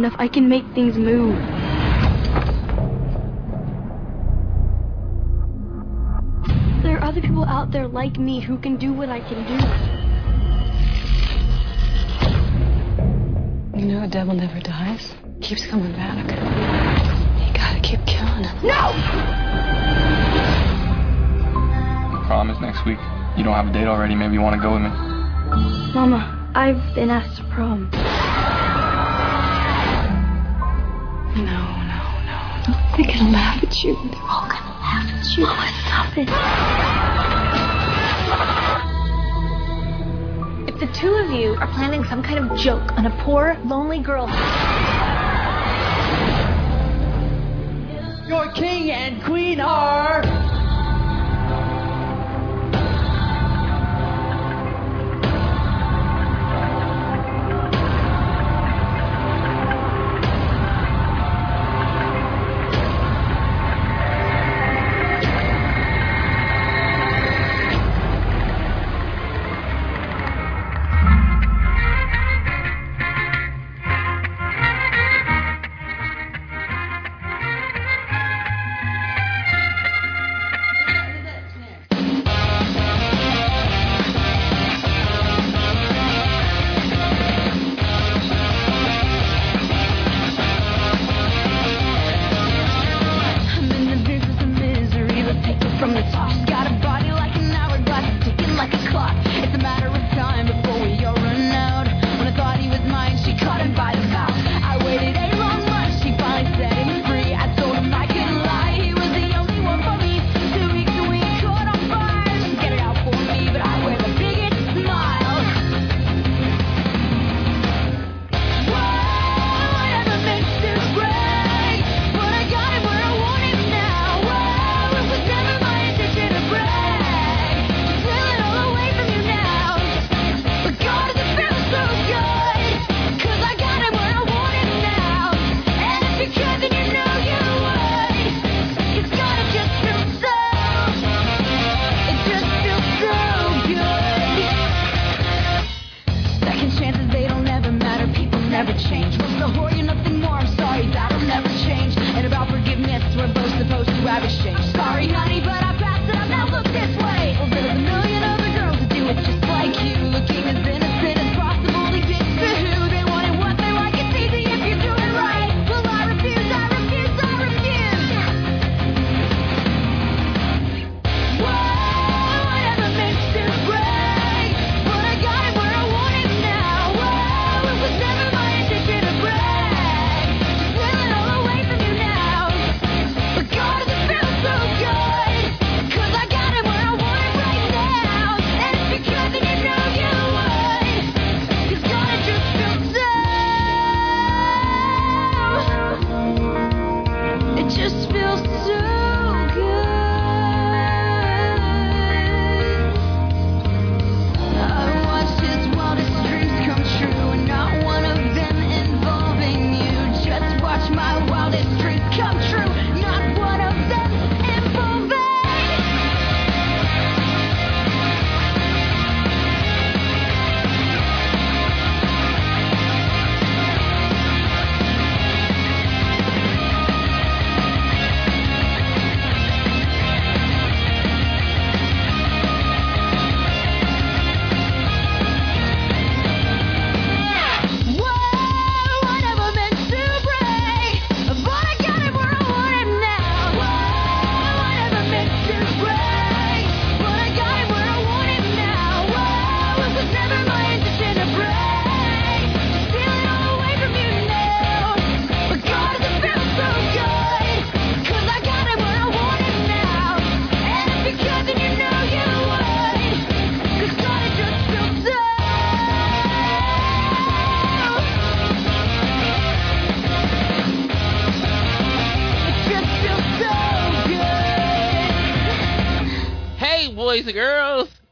enough, I can make things move. There are other people out there like me who can do what I can do. You know, a devil never dies. Keeps coming back. You gotta keep killing him. No! Prom is next week. You don't have a date already. Maybe you want to go with me. Mama, I've been asked to prom. They're gonna laugh at you. They're all gonna laugh at you. Mama, stop it. If the two of you are planning some kind of joke on a poor, lonely girl, Your king and queen are.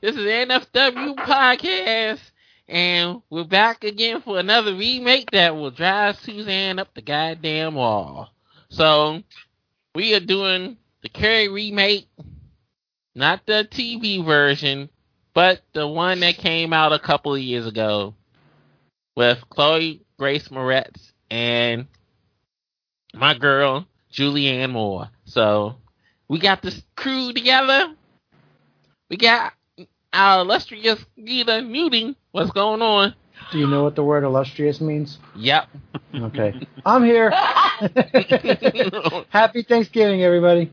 This is NFW Podcast, and we're back again for another remake that will drive Suzanne up the goddamn wall. So, we are doing the Carrie remake, not the TV version, but the one that came out a couple of years ago with Chloe Grace Moretz and my girl Julianne Moore. So we got this crew together. We got our illustrious Gita muting. What's going on? Do you know what the word illustrious means? Yep. Okay. I'm here. Happy Thanksgiving, everybody.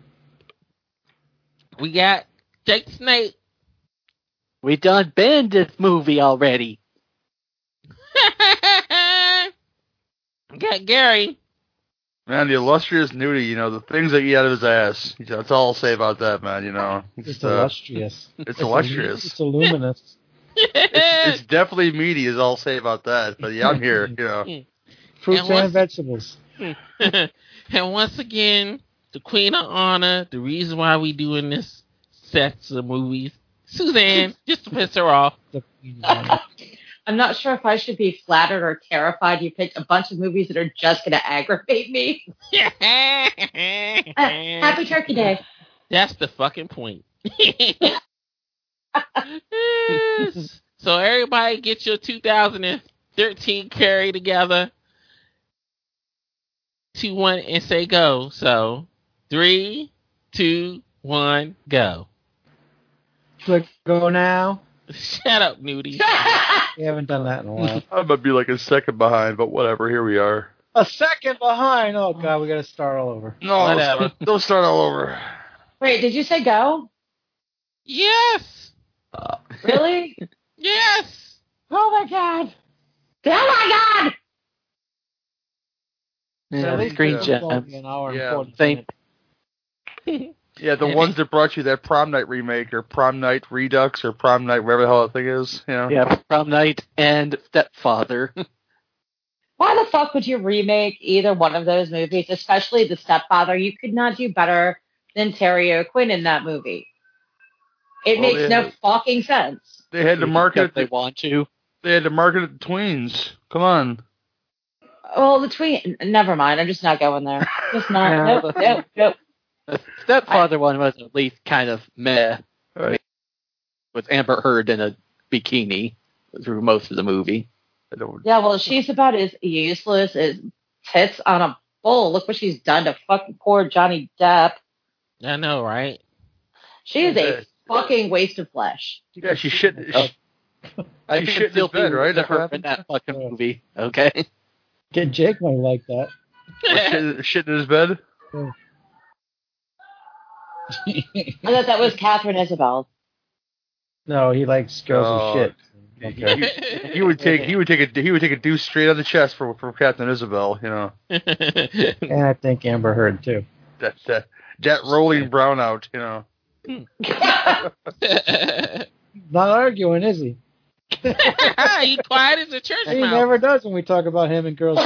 we got Jake Snake. We done been this movie already. got Gary. Man, the illustrious nudie, you know, the things that eat out of his ass. That's all I'll say about that, man, you know. It's uh, illustrious. It's illustrious. It's luminous. it's, it's definitely meaty, is all I'll say about that. But yeah, I'm here, you know. Fruits And and, vegetables. and once again, the Queen of Honor, the reason why we doing this sets of movies, Suzanne, just to piss her off. The- I'm not sure if I should be flattered or terrified you picked a bunch of movies that are just going to aggravate me. Uh, happy Turkey Day. That's the fucking point. so everybody get your 2013 carry together. Two, one, and say go. So three, two, one, go. Click go now. Shut up, Nudie. We haven't done that in a while. I might be like a second behind, but whatever, here we are. a second behind. Oh god, we got to start all over. No, Whatever. don't start all over. Wait, did you say go? Yes. Really? Yes. oh my god. Oh my god! Yeah, At least screen gems. An hour and Yeah. 40 Same. Minutes. Yeah, the ones that brought you that prom night remake or prom night redux or prom night whatever the hell that thing is, you know. Yeah, prom night and stepfather. Why the fuck would you remake either one of those movies, especially The Stepfather? You could not do better than Terry O'Quinn in that movie. It Well, makes no had- fucking sense. They had to market if it. they want to. They had to market it to tweens. Come on. Well, the tween. Never mind. I'm just not going there. Just not. Yeah, nope, but- nope, nope. The stepfather one was at least kind of meh. Right. With Amber Heard in a bikini through most of the movie. Yeah, well, she's about as useless as tits on a bull. Look what she's done to fucking poor Johnny Depp. I know, right? She is a Okay. fucking waste of flesh. Yeah, she shit. Oh. I He can shit in still bed, feel right? the That's what her in that fucking movie. Okay. Get Jake might like that. shit, shit in his bed. I thought that was Katherine Isabelle. no, he likes girls Oh. with shit. He, he would take he would take a he would take a deuce straight on the chest for for Captain Isabel. You know And I think Amber Heard too. that that that rolling brownout. You know. Not arguing, is he? you quiet as a church He mouse. never does when we talk about him and girls.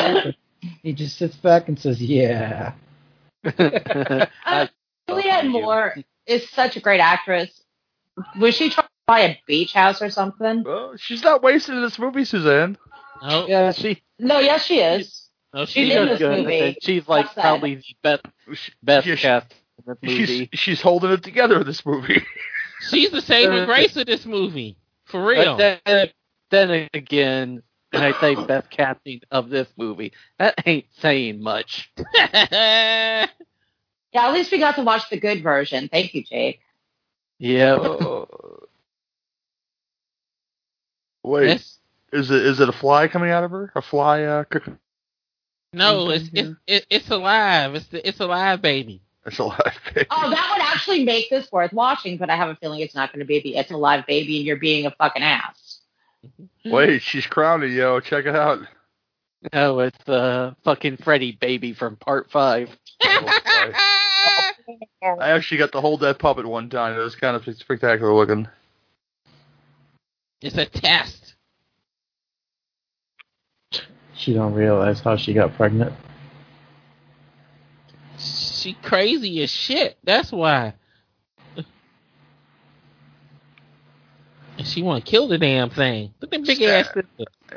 He just sits back and says, "Yeah." I- uh, Oh, Julianne Moore is such a great actress. Was she trying to buy a beach house or something? Well, she's not wasted in this movie, Suzanne. No, yeah, uh, she No, yes, she is. no, She she did does this good. movie. she's like Upset. probably the best best yeah, she- cast in this She's movie. she's holding it together in this movie. she's the saving uh, grace of this movie. For real. But then, then again, when I say best casting of this movie, that ain't saying much. Yeah, at least we got to watch the good version. Thank you, Jake. Yeah. Wait, Yes. is it is it a fly coming out of her? A fly? Uh, cook- No, it's it's it, it's alive. It's the, it's a live baby. it's a live baby. Oh, that would actually make this worth watching, but I have a feeling it's not going to be the It's a Live Baby and you're being a fucking ass. Wait, she's crowning, yo. Check it out. No, it's uh fucking Freddy baby from part five. I actually got to hold that puppet one time. It was kind of spectacular looking. It's a test. She don't realize how she got pregnant. She crazy as shit. That's why. She want to kill the damn thing. Look at them big Yeah. ass sisters.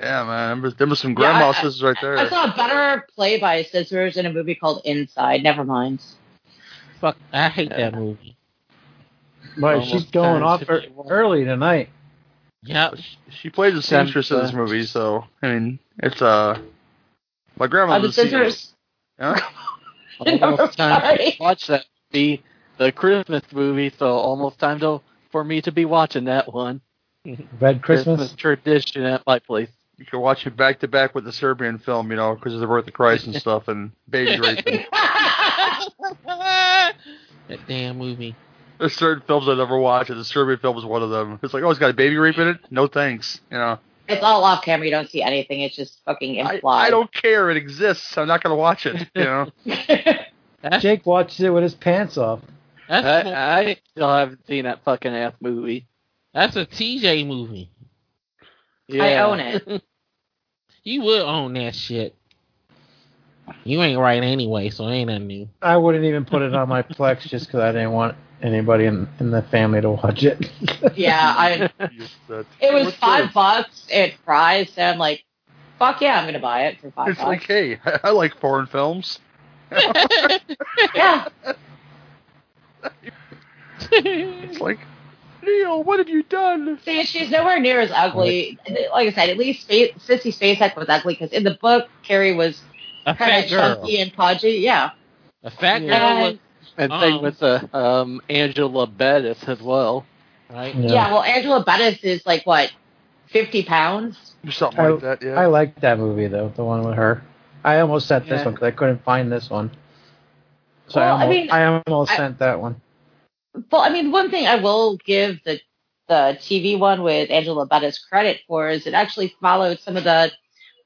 Yeah, man. There was, there was some Yeah, grandma I- sisters right there. I saw a better play by Scissors in a movie called Inside. Never mind. Fuck, I hate that movie. But Almost she's going off to ear- be one. early tonight. Yeah, She plays a seamstress in this movie, so I mean, it's uh, my Are grandmother. the Scissors? Huh? Almost time to watch that movie, the Christmas movie. So almost time to for me to be watching that one. Red Christmas. tradition at my place. You can watch it back to back with the Serbian film, you know, because of the birth of Christ and stuff, and baby raping. that damn movie. There's certain films I never watch, and the Serbian film is one of them. It's like, oh, it's got a baby rape in it? No thanks. You know, It's all off camera. You don't see anything. It's just fucking I, implied. I don't care. It exists. I'm not gonna watch it. You know, Jake watches it with his pants off. that's, I, I still haven't seen that fucking ass movie. that's a TJ movie. Yeah. I own it. You would own that shit. You ain't right anyway, so ain't nothing new. I wouldn't even put it on my Plex just because I didn't want anybody in, in the family to watch it. Yeah, I. It was five this? bucks at Fry's, so I'm like, fuck yeah, I'm gonna buy it for five It's bucks. like, hey, I, I like foreign films. yeah, It's like, Neil, what have you done? see, she's nowhere near as ugly. Like I said, at least Spa- Sissy Spacek was ugly because in the book, Carrie was a kind fat of girl. chunky and pudgy. Yeah, A fat girl Yeah. was And Um, same with uh, um, Angela Bettis as well. right. Yeah. yeah. well, Angela Bettis is like what, fifty pounds? Something I- like that, yeah. I like that movie though, the one with her. I almost sent this one because I couldn't find this one. So Well, I I, almost, mean, I almost I- sent that one. Well, I mean, one thing I will give the the TV one with Angela Bettis credit for is it actually followed some of the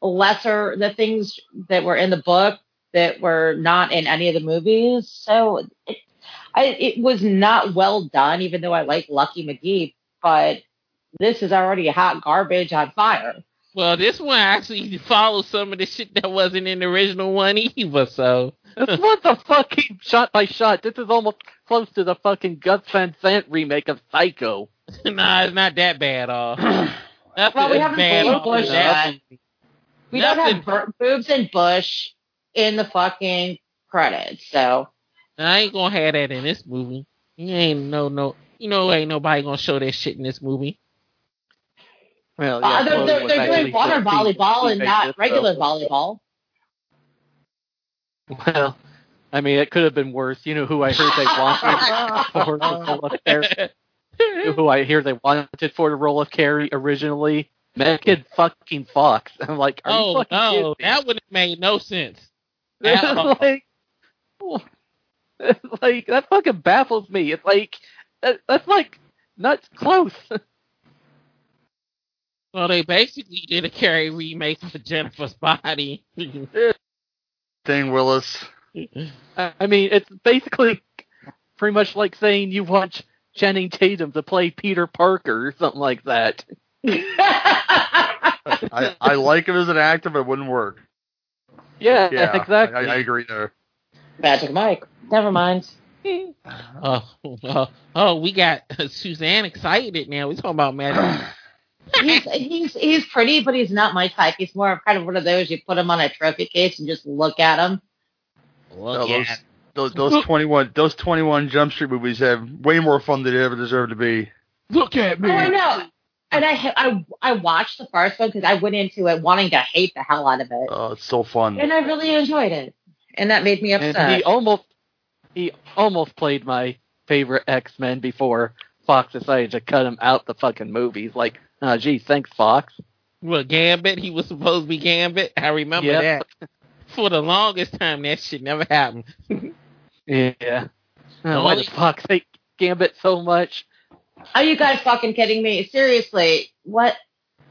lesser the things that were in the book that were not in any of the movies. So it, I, it was not well done, even though I like Lucky McKee. But this is already hot garbage on fire. Well, this one actually follows some of the shit that wasn't in the original one either. So This was the fucking shot by shot. This is almost close to the fucking Gus Van Sant remake of Psycho. nah, it's not that bad. All. Nothing Well, we haven't bad seen off Bush of yet. that. We don't have bur- boobs and Bush in the fucking credits. So I ain't gonna have that in this movie. You ain't no no. You know, ain't nobody gonna show that shit in this movie. Well, uh, they're, Chloe they're, they're doing water volleyball and not regular so- volleyball. Well, I mean, it could have been worse. You know who I heard they wanted for the role of Carrie? You know who I hear they wanted for the role of Carrie originally? Megan fucking Fox. I'm like, are you oh fucking no, kidding that would have made no sense. Like, like that fucking baffles me. It's like that's like not close. Well, they basically did a Carrie remake for Jennifer's Body. Thing Willis. I I mean, it's basically pretty much like saying you want Channing Tatum to play Peter Parker or something like that. I, I like him as an actor, but it wouldn't work. Yeah, Yeah, exactly. I, I agree there. Magic Mike. Never mind. oh, oh, oh, we got Suzanne excited now. We talking about Magic. He's he's he's pretty, but he's not my type. He's more of kind of one of those you put him on a trophy case and just look at him. Look No, at those, those those twenty one those twenty one Jump Street movies have way more fun than they ever deserve to be. look at me. Oh, I know. And I I I watched the first one because I went into it wanting to hate the hell out of it, Oh, it's so fun. and I really enjoyed it, and that made me and upset. he almost he almost played my favorite X Men before Fox decided to cut him out the fucking movies. Like, uh, gee, thanks Fox. Well, Gambit? He was supposed to be Gambit. I remember Yep. that. For the longest time, that shit never happened. Yeah. Why does Fox hate Gambit so much? Are you guys fucking kidding me? Seriously, what?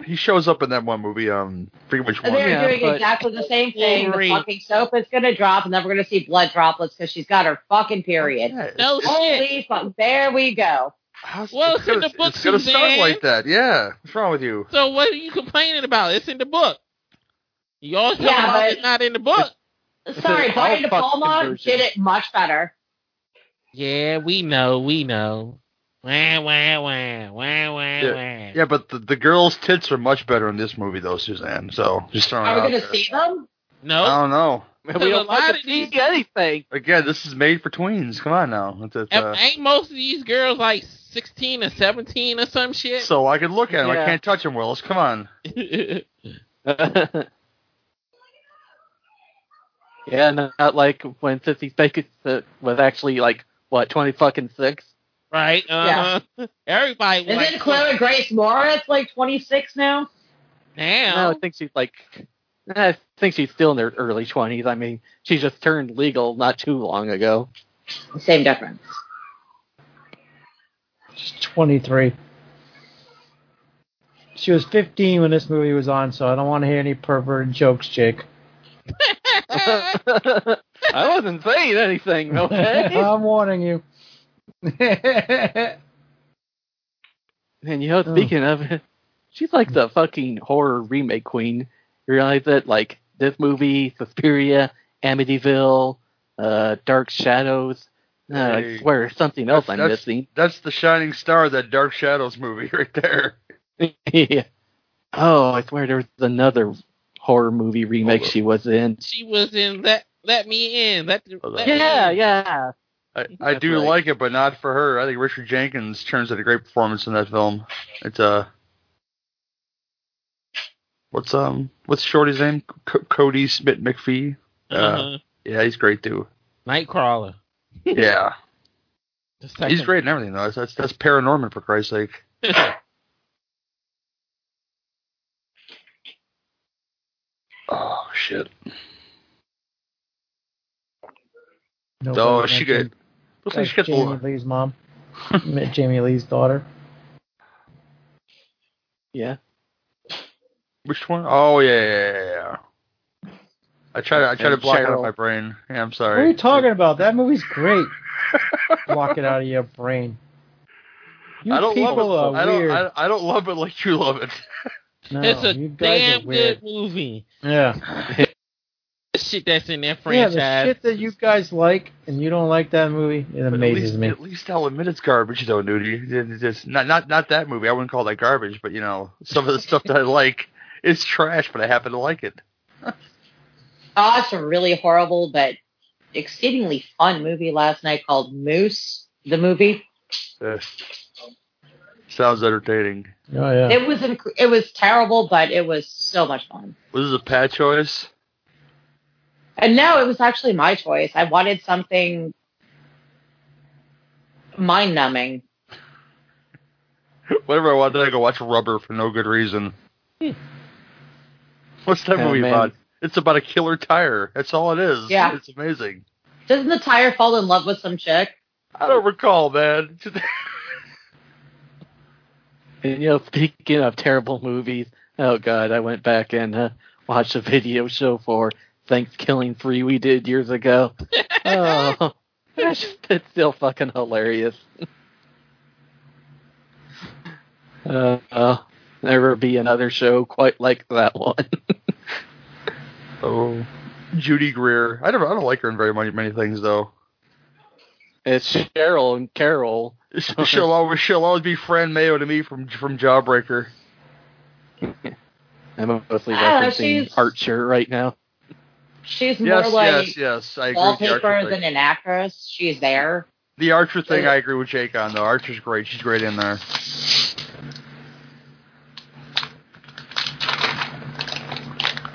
He shows up in that one movie. Um, forget which one. They're Yeah, doing exactly the same thing. Wolverine. The fucking soap is gonna drop, and then we're gonna see blood droplets because she's got her fucking period. Yeah, it's- No it's- shit. Holy fuck! There we go. how's- Well, it's it's in gonna, the book, It's gonna start Suzanne. like that. Yeah. What's wrong with you? So what are you complaining about? It's in the book. Y'all talking Yeah, about but- it's not in the book. Sorry, an Brian De Palma did it much better. Yeah, we know, we know. Wah, wah, wah, wah, wah, Yeah, wah. yeah, but the, the girl's tits are much better in this movie, though, Suzanne. So just throwing Are it we out gonna there. see them? No, I don't know. we don't lot fucking of these- see anything. Again, this is made for tweens. Come on now. It's, it's, uh, ain't most of these girls like 16 or 17 or some shit? so I can look at them. I can't touch them, Willis. Come on. yeah, not like when Sissy Spacek uh, was actually like what twenty fucking six. Right? Uh-huh. Everybody was Isn't like, Chloe Grace Moretz like 26 now? damn. No, I think she's like, I think she's still in her early twenties. I mean, she just turned legal not too long ago. Same difference. She's 23. She was 15 when this movie was on, so I don't want to hear any perverted jokes, Jake. I wasn't saying anything, okay? I'm warning you. And you know, speaking of it, she's like the fucking horror remake queen. You realize that, like this movie, Suspiria, Amityville, uh, Dark Shadows. Uh, I swear, something else I'm That's- missing. That's the shining star of that Dark Shadows movie right there. yeah. Oh, I swear there was another horror movie remake she was in. she was in Let Let Me In. Let, let Yeah, Me In. yeah. I, I do right. like it, but not for her. I think Richard Jenkins turns out a great performance in that film. It's uh, what's um, what's Shorty's name? C- Kodi Smit-McPhee. Uh-huh. Yeah, he's great too. Nightcrawler. Yeah, he's great and everything though. That's that's, that's Paranorman for Christ's sake. Oh shit! Nobody Oh, she mentioned got. Looks like that's she got Jamie. Lee's mom. Met Jamie Lee's daughter. Yeah. Which one? Oh yeah, yeah, yeah, yeah. I try to I try to And block it out of my brain. Yeah, I'm sorry. What are you talking about? That movie's great. Block it out of your brain. You I don't people love it. are I don't. weird. I, I don't love it like you love it. no, it's a damn good movie. Yeah. The shit that's in that Yeah, the shit that you guys like and you don't like that movie, it But amazes at least, me. At least I'll admit it's garbage, though, Nudie. It's just not not not that movie. I wouldn't call that garbage, but you know, some of the stuff that I like is trash, but I happen to like it. I watched a really horrible but exceedingly fun movie last night called Moose, the movie. Uh, sounds entertaining. Oh yeah. It was inc- it was terrible, but it was so much fun. Was this a Pat choice? And no, it was actually my choice. I wanted something mind numbing. Whatever I wanted, I go watch Rubber for no good reason. What's that Oh, movie man. about? It's about a killer tire. That's all it is. Yeah. It's amazing. Doesn't the tire fall in love with some chick? I don't recall, man. And you know, speaking of terrible movies, oh god, I went back and uh, watched a video show for Thanksgiving Free we did years ago. oh, it's, just- it's still fucking hilarious. uh, uh, never be another show quite like that one. oh, Judy Greer. I don't. I don't like her in very many many things though. it's Cheryl and Carol. she'll always she'll always be Fern Mayo to me from from Jawbreaker. I'm mostly Ah, referencing she's- Archer right now. She's more Yes, like yes, yes. I agree. With the, wallpaper than an actress. She's there. the Archer thing, I agree with Jake on though. Archer's great. She's great in there.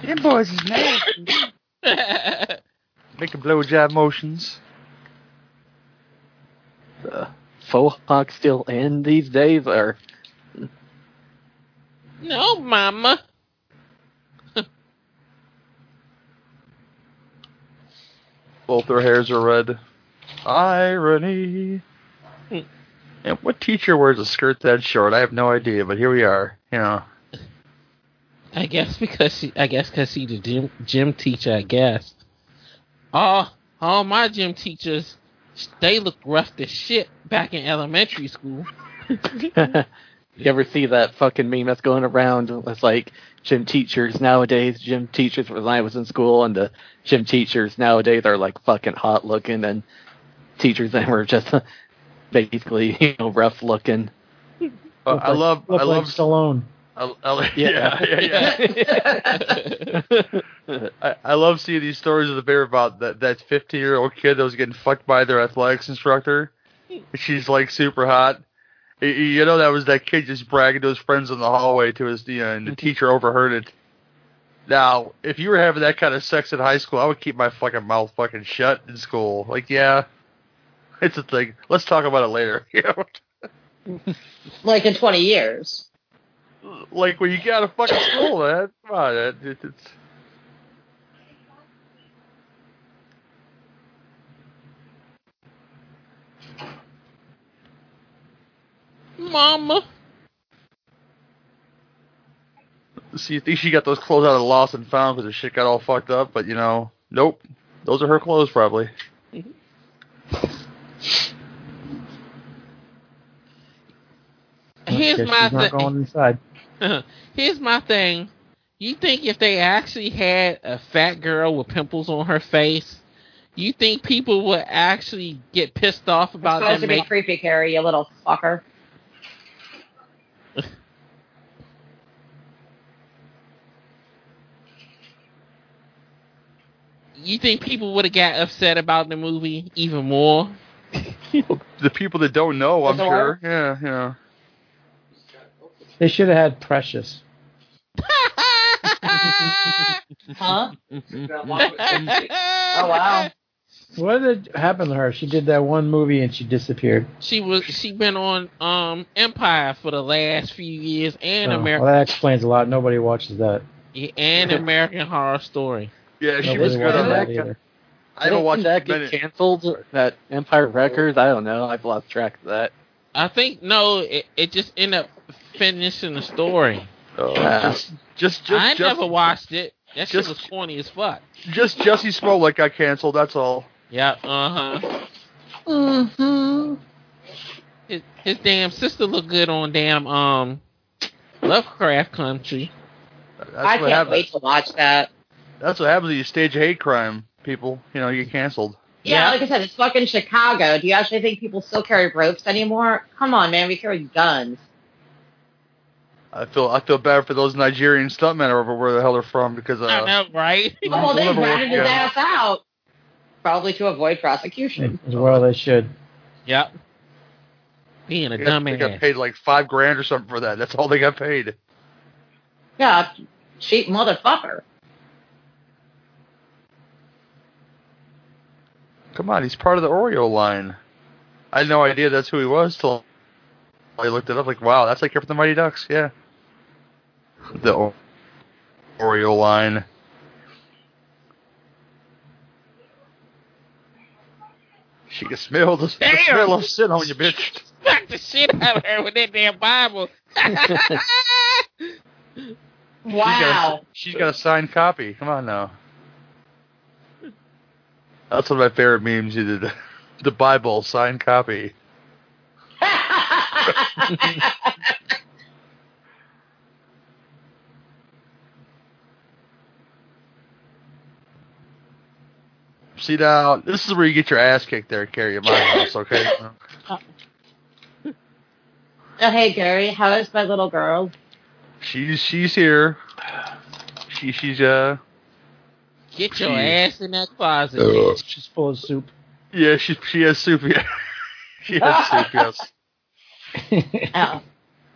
Them boys is mad. Making blowjob motions. Uh, faux hawk still in these days, or no, mama. Both their hairs are red. Irony. Hmm. And what teacher wears a skirt that short? I have no idea, but here we are. You know. I guess because she, I guess because she's the gym gym teacher. I guess. All all my gym teachers, they look rough as shit back in elementary school. you ever see that fucking meme that's going around? It's like gym teachers nowadays, gym teachers when I was in school, and the gym teachers nowadays are like fucking hot looking, and teachers then were just basically, you know, rough looking. Uh, Look I love I like love Stallone. I, I, yeah, yeah, yeah. I, I love seeing these stories of the bear about that that 15 year old kid that was getting fucked by their athletics instructor. She's like super hot. Y- y- You know that was that kid just bragging to his friends in the hallway to his you know, and the mm-hmm. teacher overheard it. Now, if you were having that kind of sex in high school, I would keep my fucking mouth fucking shut in school. Like, yeah, it's a thing. Let's talk about it later. You know? Like in 20 years. like when you get out of fucking school, man. Come on, it, it, it's Mama. See, you think she got those clothes out of lost and found because her shit got all fucked up, but you know, nope. Those are her clothes, probably. Mm-hmm. Here's Guess my she's not thing. going inside. Here's my thing. You think if they actually had a fat girl with pimples on her face, you think people would actually get pissed off about supposed them to be make, creepy, Carrie, you little fucker. You think people would have got upset about the movie even more? The people that don't know, I'm Is it sure. Yeah, yeah. They should have had Precious. Huh? Oh, wow. What did happen to her? She did that one movie and she disappeared. she was she been on um Empire for the last few years and Oh, American well, that explains a lot. Nobody watches that. Yeah, and American Horror Story. Yeah, she Nobody was good on that that. either. I haven't watched that many- get canceled. That Empire Records. I don't know. I've lost track of that. I think no, it, it just ended up finishing the story. Oh, Yeah. just, just, just, I just, never watched it. That shit just- was corny as fuck. just Jussie Smollett got canceled. That's all. Yeah, uh huh. Mm-hmm. His, his damn sister looked good on damn um Lovecraft Country. That's I what can't happens. wait to watch that. That's what happens when you stage a hate crime, people. You know, you get canceled. Yeah, Yeah. like I said, it's fucking Chicago. Do you actually think people still carry ropes anymore? Come on, man, we carry guns. I feel I feel bad for those Nigerian stuntmen over where the hell they're from because uh, I know, right? Oh, well, they We'll never work ratted his ass out. Probably to avoid prosecution. As well they should. yep. Being a they got- they got paid like five grand or something for that. That's all they got paid. Yeah, cheap motherfucker. Come on, he's part of the Oreo line. I had no idea that's who he was till I looked it up. Like, wow, that's like you're from the Mighty Ducks. Yeah, the o- Oreo line. She can smell the, the smell of sin on you, bitch. Fuck the shit out of her with that damn Bible. She's got, Wow. a, she's got a signed copy. Come on now. That's one of my favorite memes. You did the Bible signed copy. See now, this is where you get your ass kicked there, Carrie, at my house, okay? oh, hey, Gary, how is my little girl? She's she's here. She she's uh Get your She- ass in that closet. Uh. She's full of soup. yeah she she has soup. Yeah. she has soup. Yes. Oh.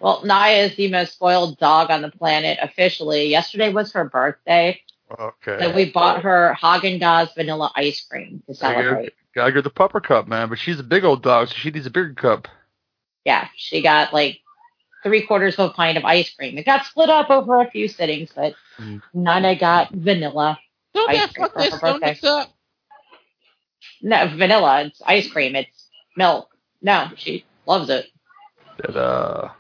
Well, Naya is the most spoiled dog on the planet officially. Yesterday was her birthday, Okay. so we bought her Haagen Dazs vanilla ice cream to Gotta get, celebrate. gotta get the pupper cup, man. But she's a big old dog, so she needs a bigger cup. Yeah, she got like three quarters of a pint of ice cream. It got split up over a few sittings, but Mm. Nana got vanilla. Don't ice that cream fuck for that her birthday. stomachs up? No, vanilla. It's ice cream. It's milk. No, she loves it. That uh,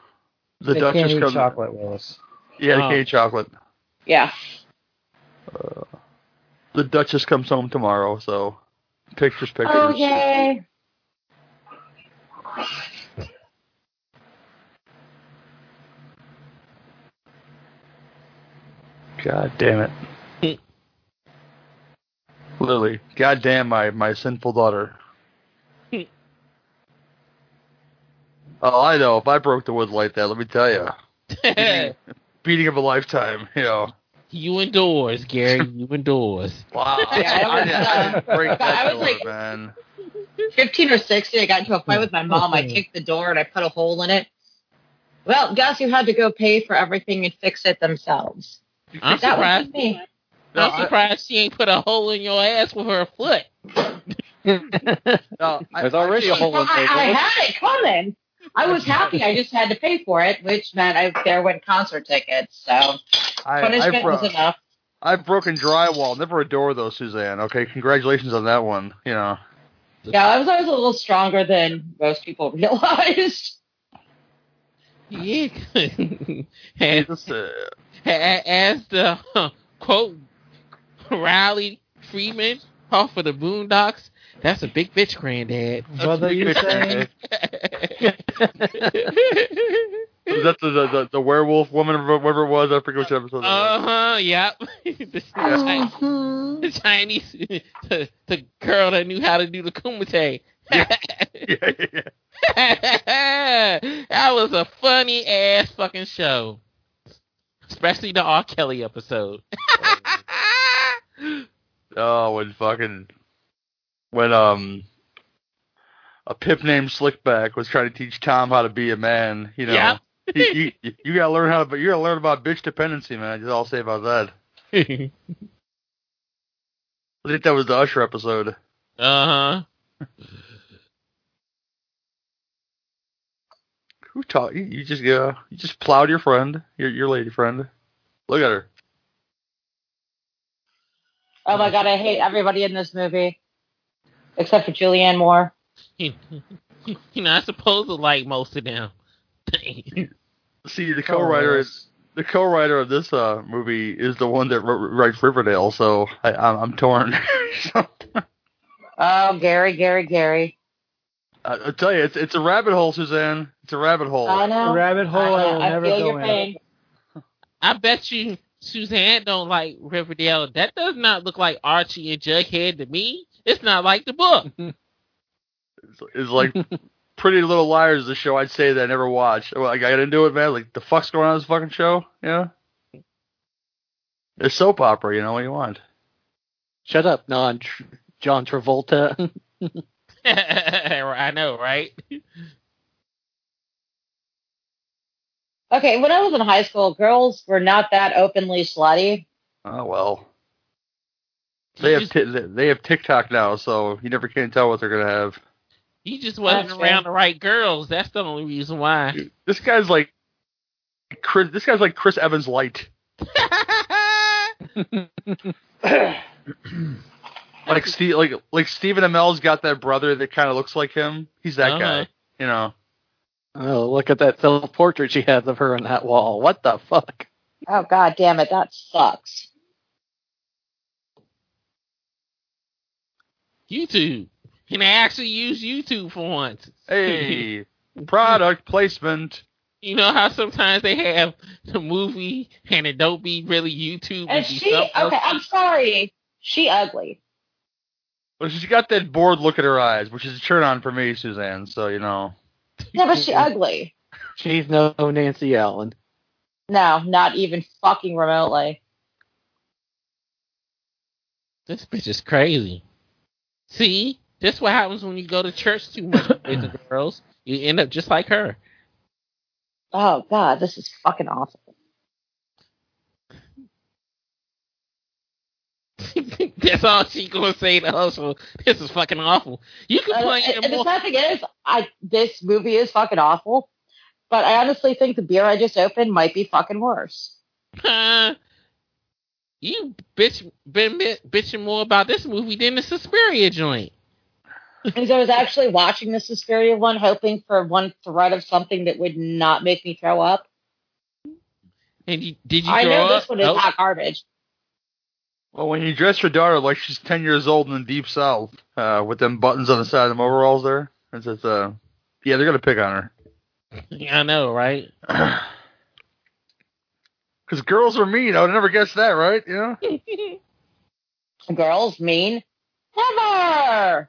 the they Duchess can't eat comes. chocolate, Willis. Yeah, the Oh. can't eat chocolate. Yeah. Uh, the Duchess comes home tomorrow, so pictures, pictures. Oh yay! God damn it. Lily, God damn my my sinful daughter. Oh, I know. If I broke the wood like that, let me tell you, beating of a lifetime. You know. you indoors, Gary. You indoors. Wow. Yeah, I was, I didn't break uh, that I was door, like- man. 15 or 16, I got into a fight with my mom. I kicked the door and I put a hole in it. Well, guess who had to go pay for everything and fix it themselves? I'm that surprised. was me. No, I'm I- surprised she ain't put a hole in your ass with her foot. No, I- There's already a hole in I, I had it coming. I was happy. I just had to pay for it, which meant I there went concert tickets. So I, I, punishment bro- was enough. I've broken drywall, never a door though, Suzanne. Okay, congratulations on that one. You know. Yeah, I was always a little stronger than most people realized. Yeah. and Just, uh, as the huh, quote Riley Freeman off of the Boondocks, that's a big bitch, granddad. What are you saying? Is that the, the, the, the werewolf woman or whatever it was? I forget which episode. that Uh huh. Yep. the, Chi- the Chinese, the, the girl that knew how to do the kumite. Yeah, yeah, yeah. that was a funny ass fucking show, especially the R. Kelly episode. Oh, when fucking when um a pip named Slickback was trying to teach Tom how to be a man, you know. Yep. you, you, you gotta learn how to. You gotta learn about bitch dependency, man. Just all I'll say about that. I think that was the Usher episode. uh huh. Who taught you? You just uh, you just plowed your friend, your your lady friend. Look at her. Oh my god, I hate everybody in this movie except for Julianne Moore. You know, I suppose to like most of them. See, the co-writer is the co-writer of this uh movie is the one that wrote, writes Riverdale. So I, I'm, I'm torn. Oh, Gary, Gary, Gary. I, I tell you, it's it's a rabbit hole, Suzanne. It's a rabbit hole. I know. A rabbit hole I I, I never feel go your in. pain. I bet you Suzanne don't like Riverdale. That does not look like Archie and Jughead to me. It's not like the book. It's, it's like Pretty Little Liars, the show I'd say that I never watched. Well, I got into it, man. Like the fuck's going on in this fucking show? Yeah. It's soap opera, you know what you want. Shut up, non John Travolta. I know, right? Okay, when I was in high school, girls were not that openly slutty. Oh well. They have t- they have TikTok now, so you never can tell what they're gonna have. He just wasn't That's around fair. the right girls. That's the only reason why. This guy's like Chris. This guy's like Chris Evans light. Like Steve, like like Stephen Amell's got that brother that kind of looks like him. He's that Uh-huh. guy. You know. Oh, look at that self portrait she has of her on that wall. What the fuck? Oh god damn it, that sucks. YouTube. Can I actually use YouTube for once? Hey, product placement. You know how sometimes they have the movie and it don't be really YouTube. And she okay, I'm sorry. She ugly. Well, she's got that bored look in her eyes, which is a turn on for me, Suzanne. So you know. Yeah, but she ugly. She's no Nancy Allen. No, not even fucking remotely. This bitch is crazy. See, this what happens when you go to church too much with the girls. You end up just like her. Oh god, this is fucking awful. That's all she gonna say to us. This is fucking awful. You can Uh, play and it the sad thing is, I this movie is fucking awful. But I honestly think the beer I just opened might be fucking worse. Huh? you bitch been bitching more about this movie than the Suspiria joint. Because I was actually watching the Suspiria one, hoping for one thread of something that would not make me throw up. And you, did you I know up? this one is Nope. hot garbage. Well, when you dress your daughter like she's ten years old in the deep south, uh, with them buttons on the side of them overalls there, it's just, uh, yeah, they're gonna pick on her. Yeah, I know, right? Because girls are mean. I would never guess that, right? You know. Girls mean never.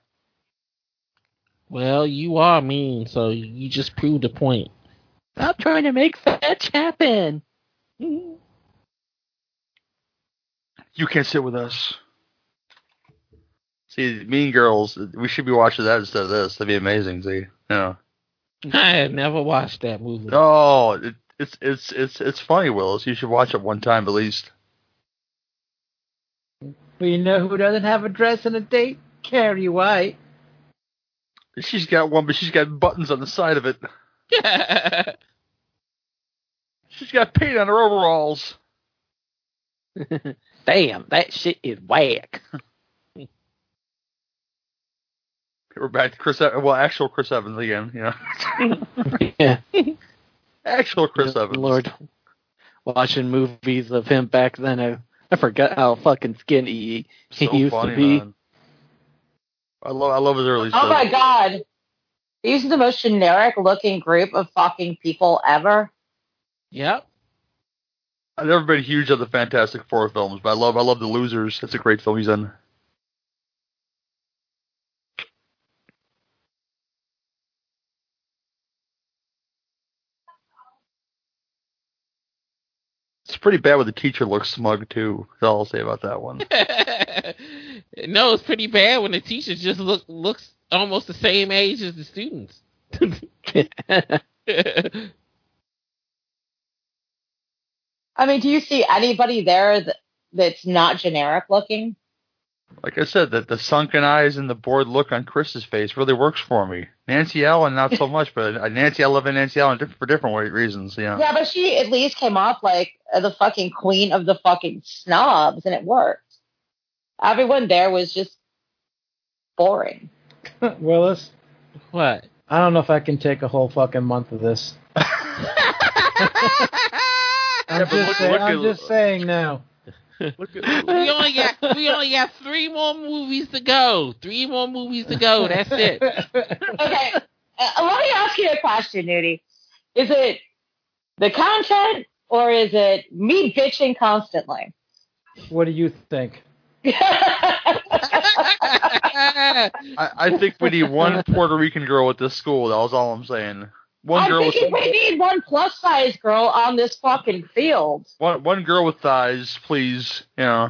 Well, you are mean, so you just proved the point. Stop trying to make fetch happen. You can't sit with us. See, Mean Girls. We should be watching that instead of this. That'd be amazing. See, yeah. I had never watched that movie. Oh, it, it's it's it's it's funny, Willis. You should watch it one time at least. But you know who doesn't have a dress and a date? Carrie White. She's got one, but she's got buttons on the side of it. She's got paint on her overalls. Damn, that shit is whack. We're back to Chris. Evans. Well, actual Chris Evans again. You know, yeah. actual Chris Evans. Lord, watching movies of him back then, I, I forgot how fucking skinny he, he used funny, to be. man. I love I love his early Oh stuff. my god. These are the most generic looking group of fucking people ever. Yep. I've never been huge on the Fantastic Four films, but I love I love the Losers. That's a great film he's in. It's pretty bad when the teacher looks smug too. That's all I'll say about that one. no, it's pretty bad when the teacher just look looks almost the same age as the students. I mean, do you see anybody there that, that's not generic looking? Like I said, that the sunken eyes and the bored look on Chris's face really works for me. Nancy Allen, not so much, but uh, Nancy, I love Nancy Allen for different reasons. Yeah. Yeah, but she at least came off like uh, the fucking queen of the fucking snobs, and it worked. Everyone there was just boring. Willis, what? I don't know if I can take a whole fucking month of this. I'm, Yeah, just, look- saying, I'm just saying now. Look at, we only got we only got three more movies to go. Three more movies to go. That's it. Okay, uh, let me ask you a question, Nudie. Is it the content or is it me bitching constantly? what do you think? I, I think we need one Puerto Rican girl at this school. That was all I'm saying. One I'm girl with thinking we need one plus size girl on this fucking field. one one girl with thighs, please. You know.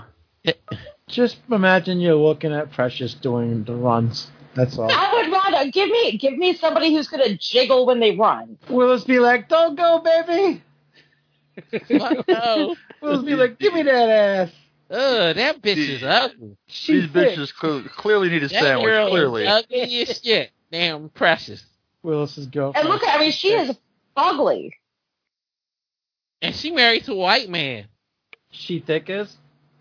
Just imagine you're looking at Precious doing the runs. That's all. I would rather give me give me somebody who's gonna jiggle when they run. Willis be like, "Don't go, baby." no. Willis be like, "Give me that ass." Ugh, that bitch is ugly. She These thick. bitches cl- clearly need a That sandwich. girl Clearly. is ugly as shit. Damn precious. Willis's girlfriend. And look at I mean she is ugly. And she married to a white man. She thick is.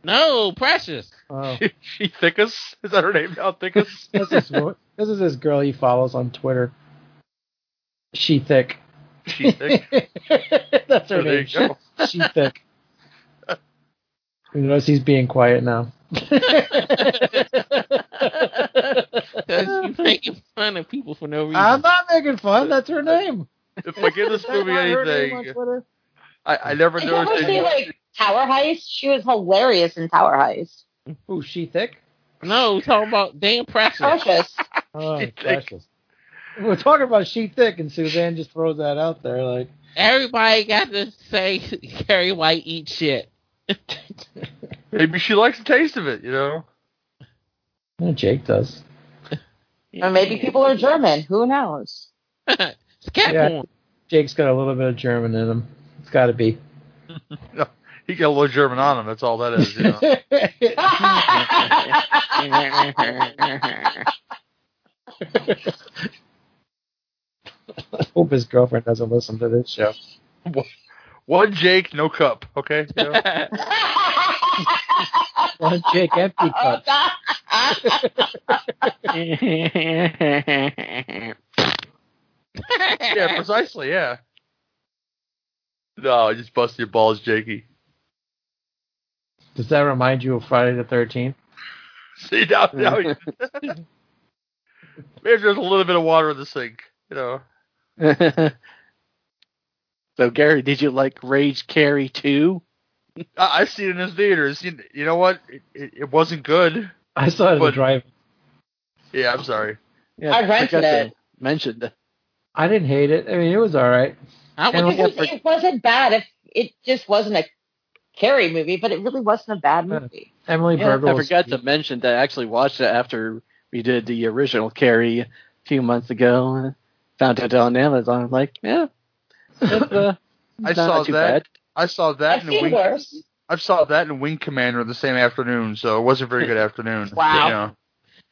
No, precious. Oh, She, she Thickus? Is that her name now? Thickus? this is this is this girl he follows on Twitter. She thick. she thick. That's her there name. you. She thick. You notice he's being quiet now. Because you making fun of people for no reason. I'm not making fun. That's her name. If I give this movie not her name on anything, I, I never Did you ever noticed see like Tower Heist? She was hilarious in Tower Heist. Ooh, she thick. no, we're talking about damn precious. Precious. Oh, She thick. precious. We're talking about she thick, and Suzanne just throws that out there like. Everybody got to say Carrie White eat shit. Maybe she likes the taste of it, you know? Oh, Jake does. Or maybe people are German. Who knows? it's cat Yeah. Jake's got a little bit of German in him. It's got to be. He got a little German on him. That's all that is, you know? Hope his girlfriend doesn't listen to this show. One Jake, no cup, okay? You know? One Jake empty Oh, cup. yeah, precisely, yeah. No, I just busted your balls, Jakey. Does that remind you of Friday the Thirteenth? See, now, now you- Maybe there's a little bit of water in the sink, you know? So Gary, did you like Rage Carrie too? I, I see it in his theaters. You, you know what? It, it, it wasn't good. I saw it in the drive. Yeah, I'm sorry. Yeah, I rented forgot to it. Mention. I didn't hate it. I mean, it was all right. I It, was, it wasn't bad. If it just wasn't a Carrie movie, but it really wasn't a bad movie. Emily Yeah, Berger I was forgot to mention that I actually watched it after we did the original Carrie a few months ago. Found it on Amazon. I'm like, yeah, it's, uh, I saw that. bad. I saw that I've in seen Wing. worse. I saw that in Wing Commander the same afternoon, so it wasn't a very good afternoon. Wow. You know.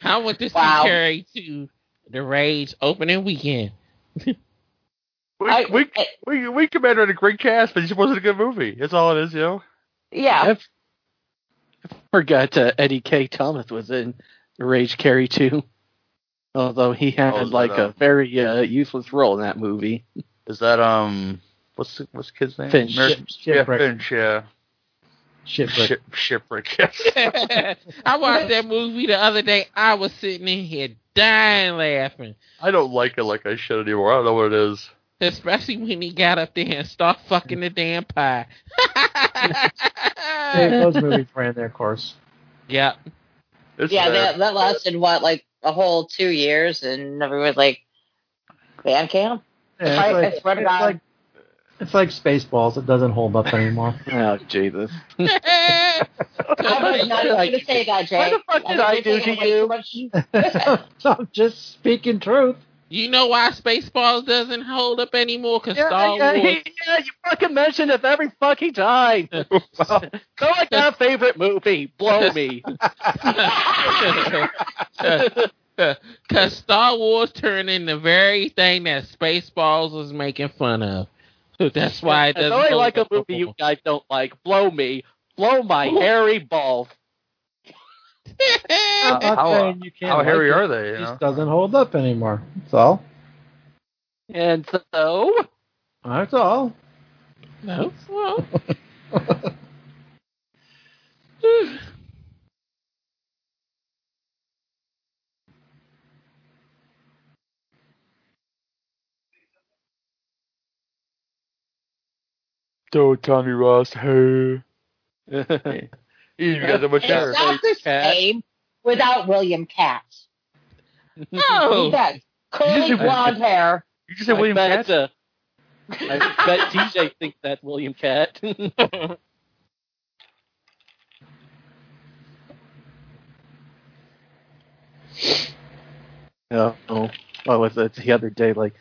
I went to see Wow. Carrie to the Rage opening weekend. Wing, I- Wing, I- Wing, Wing Commander had a great cast, but it just wasn't a good movie. That's all it is, you know. Yeah. I forgot uh, Eddie Kaye Thomas was in Rage Carrie 2. Although he had Oh, like a very uh, useless role in that movie. Is that um, what's the, what's the kid's name? Finch. Mer- Ship- yeah, Shipwreck. Finch. Yeah, shipwreck. Ship, shipwreck. Yes. I watched that movie the other day. I was sitting in here dying laughing, I don't like it like I should anymore. I don't know what it is. especially when he got up there and start fucking the damn pie. Hey, those movies ran their course. yeah. It's yeah, there. that, that lasted what, like a whole two years, and everyone's like, band camp. Yeah, I- I it's, swear like, to it's God. like it's like Spaceballs. It doesn't hold up anymore. Oh Jesus! I was not What going to say that, Jay. What the fuck did I do to you? I'm just speaking truth. you know why Spaceballs doesn't hold up anymore? Because Yeah, Star yeah, Wars. he- yeah, you fucking mention it every fucking time. so I got a favorite movie. Blow me. Because Star Wars turned into the very thing that Spaceballs was making fun of. That's why it doesn't. I hold like a up movie you guys don't like. Blow me. Blow my hairy balls. I'm not how- uh, saying you can't. how like hairy it. are they, you It know? just doesn't hold up anymore. That's all. And so, That's all. no. Well, Don't Tommy Ross. Hey. You got that much It's hair. not the Cat. same without William Katt. no. He got curly You- blonde hair. You just said William I bet, Katz. uh, I bet TJ thinks that William Katt. oh, oh, what was it the other day? Like,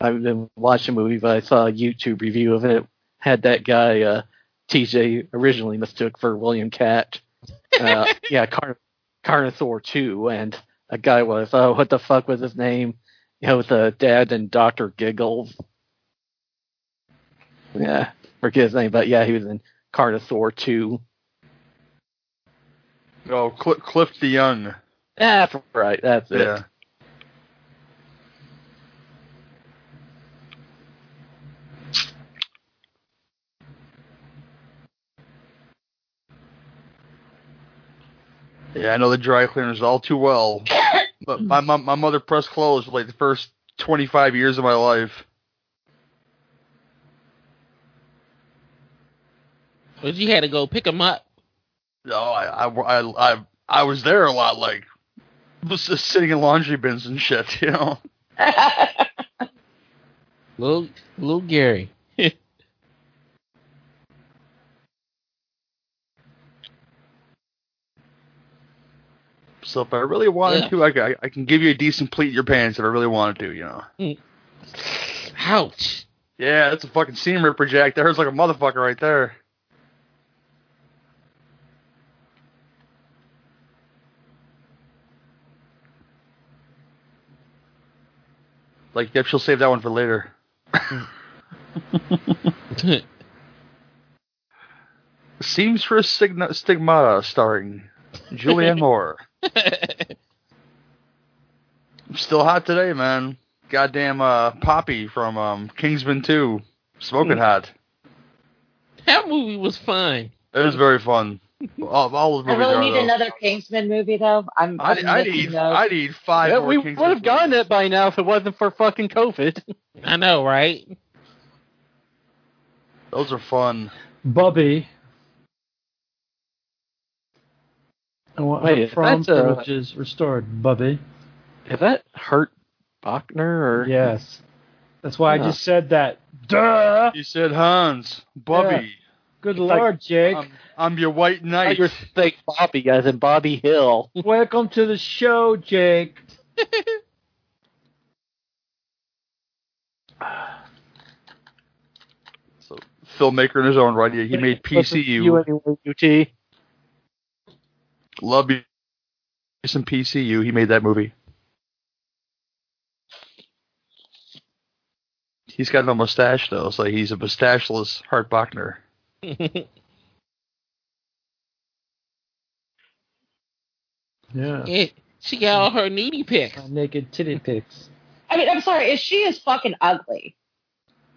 I've been watching a movie, but I saw a YouTube review of it. Had that guy uh, TJ originally mistook for William Katt. Uh, yeah, Car- Carnosaur 2, and a guy was, oh, what the fuck was his name? You know, with the dad and Doctor Giggles. Yeah, forget his name, but yeah, he was in Carnosaur 2. Oh, Cl- Cliff De Young. That's right, that's it. Yeah. Yeah, I know the dry cleaners all too well. but my mom, my mother pressed clothes for like the first 25 years of my life. But you had to go pick them up. No, I, I, I, I, I was there a lot, like was just sitting in laundry bins and shit, you know. Little, little Gary. So if I really wanted Yeah. to, I, ca- I can give you a decent pleat in your pants if I really wanted to, you know. Mm. Ouch. Yeah, that's a fucking seam ripper, Jack. That hurts like a motherfucker right there. Like, yep, she'll save that one for later. Seamstress Stigmata, starring Julianne Moore. Still hot today, man. Goddamn uh, Poppy from um, Kingsman 2. Smoking hot. that movie was fun. It was very fun. All, all I movies really are, need though. another Kingsman movie, though. I'm. I, I'm I missing need those. I need five Yeah, more we Kingsman would have gotten movies. it by now if it wasn't for fucking COVID. I know, right? Those are fun. Bubby. I want Wait, from that's, uh, privileges restored. Bubby. Is that Hart Bochner or Yes. That's why I just said that. Duh. You said Hans, Bobby. Good like- lord, Jake. I'm, I'm your white knight. you're saying Bobby as in Bobby Hill? Welcome to the show, Jake. So, filmmaker in his own right. He made Listen to You PCU. anyway, UT. Love you. Some PCU. He made that movie. He's got no mustache though, so he's a mustacheless Hart Bochner. Yeah. It, she got all her nudie pics. Naked titty pics. I mean, I'm sorry, is she is fucking ugly?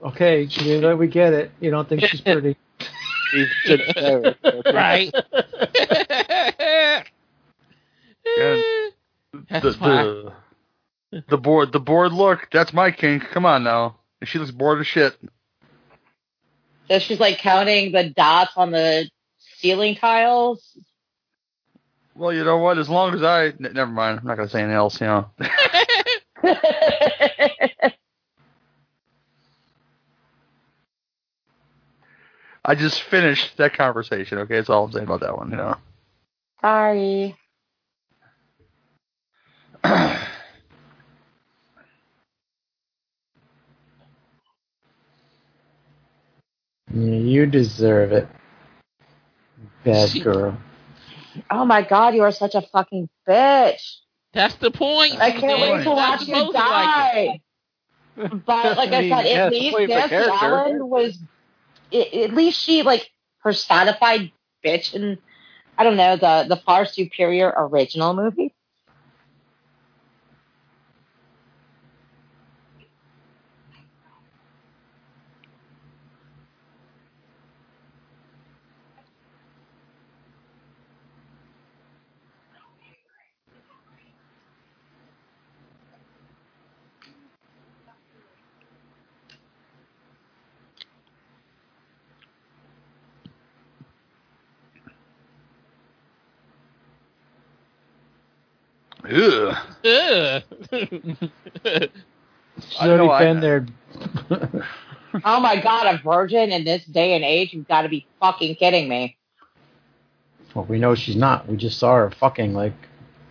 Okay, yeah, we get it. You don't think she's pretty. He's That's the, the the board the board look. That's my kink. Come on now. And she looks bored as shit. So she's like counting the dots on the ceiling tiles. Well, you know what? As long as I n- never mind. I'm not gonna say anything else. You know. I just finished that conversation. Okay, that's all I'm saying about that one. You know. Sorry. You deserve it. Bad She- girl. Oh my god, you are such a fucking bitch. That's the point. I can't wait to watch you supposed to like die. But like I I, mean, said, at it's least point for Nancy. Allen was, i at least she like personified bitch in, I don't know, the the far superior original movie. Ugh. Ugh. She's I know, already I- there. Oh my god, a virgin in this day and age? You've got to be fucking kidding me. well, we know she's not. We just saw her fucking like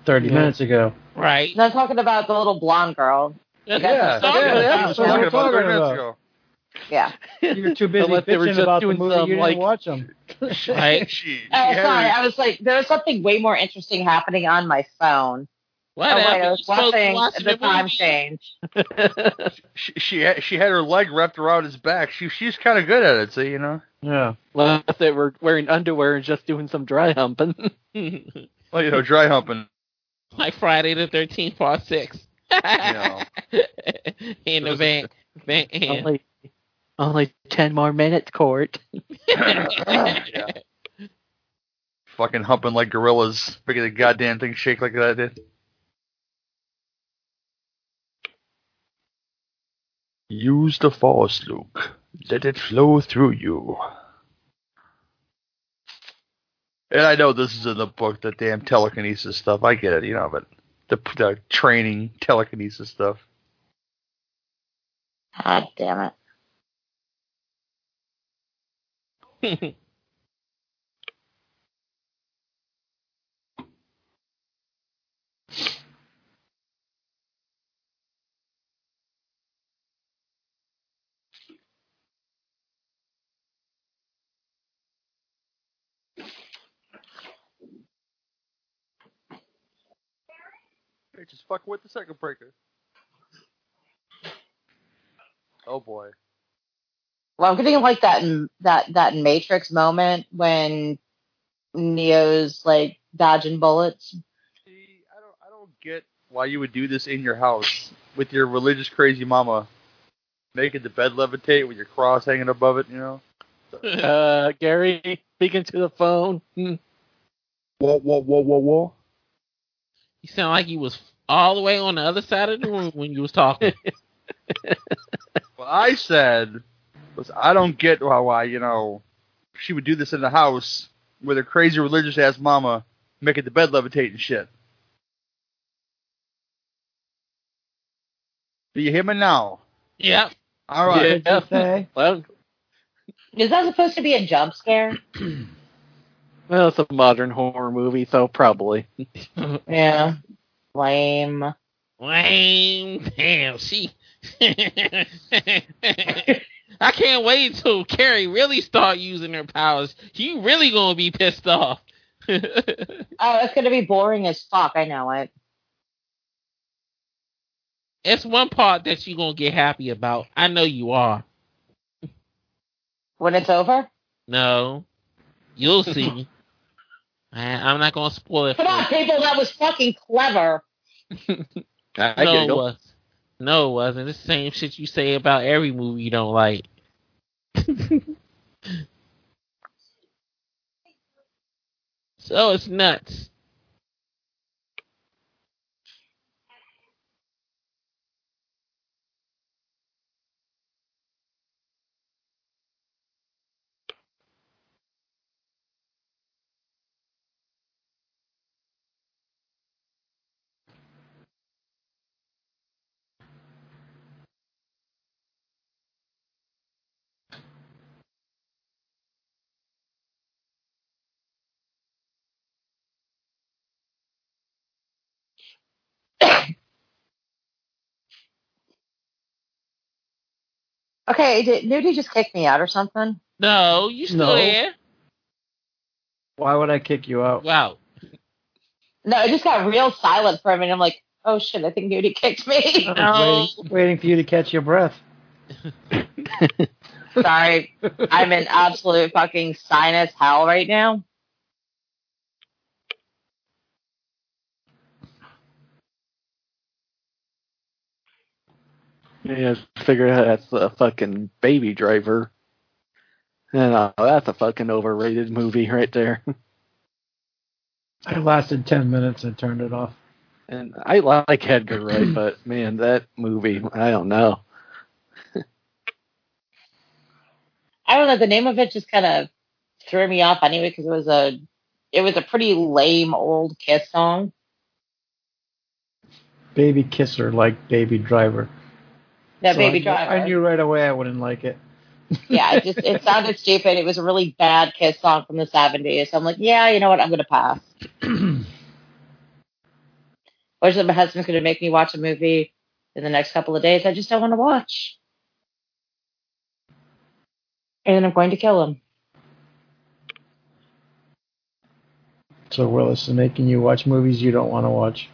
30 Yeah. minutes ago. right. And I'm talking about the little blonde girl. Yeah, what I'm yeah, talking yeah. about. That's what what we're I'm talking about 30 minutes ago. Yeah. You're too busy Unless bitching about the movie. some, you didn't like- watch them. Right. She, she Oh, sorry. her- I was like, there was something way more interesting happening on my phone. What oh, wait, I happened? was You supposed to watching the time change. she she had, she had her leg wrapped around his back. She she's kind of good at it. See, you know. Yeah. Unless they were wearing underwear and just doing some dry humping. Well, you know, dry humping. like Friday the Thirteenth Part Six. Yeah. In the van. van only, only ten more minutes, Court. yeah. Fucking humping like gorillas, making the goddamn thing shake like that did. Use the force, Luke. Let it flow through you. And I know this is in the book, the damn telekinesis stuff. I get it, you know, but the, the training telekinesis stuff. God damn it. Hey, just fucking with the second breaker. Oh boy. Well, I'm getting like that that that Matrix moment when Neo's like dodging bullets. See, I don't, I don't get why you would do this in your house with your religious crazy mama, making the bed levitate with your cross hanging above it. You know. Uh, Gary speaking to the phone. Hmm. Whoa, whoa, whoa, whoa, whoa. You sound like you was all the way on the other side of the room when you was talking. What I said was, I don't get why, why you know, she would do this in the house with her crazy religious ass mama making the bed levitate and shit. Do you hear me now? Yep. All right. Yeah. Say? Well, Is that supposed to be a jump scare? well, it's a modern horror movie, so probably. Yeah. Lame. Lame. Damn, she. I can't wait till Carrie really start using her powers. You really gonna be pissed off. Oh, it's gonna be boring as fuck. I know it. it's one part that you gonna get happy about. I know you are. When it's over. No, you'll see. I, I'm not gonna spoil it. For Come on, you. people. That was fucking clever. I, I no, it was. No, it wasn't. It's the same shit you say about every movie you don't like. so it's nuts. Okay, did Nudie just kick me out or something? No, you still No. there? Why would I kick you out? Wow. No, it just got real silent for a minute. I'm like, oh shit, I think Nudie kicked me. I was waiting, waiting for you to catch your breath. Sorry, I'm in absolute fucking sinus hell right now. Yeah, figure out that's a fucking baby driver. And uh, that's a fucking overrated movie right there. I lasted ten minutes and turned it off. And I like Edgar Wright, but man, that movie, I don't know. I don't know. The name of it just kind of threw me off anyway because it was a it was a pretty lame old Kiss song. Baby kisser like baby driver. That So baby I, driver. I knew right away I wouldn't like it. yeah, it just it sounded stupid. It was a really bad Kiss song from the seventies. So I'm like, yeah, you know what? I'm gonna pass. Or that my husband's gonna make me watch a movie in the next couple of days. I just don't want to watch, and then I'm going to kill him. So Willis is making you watch movies you don't want to watch.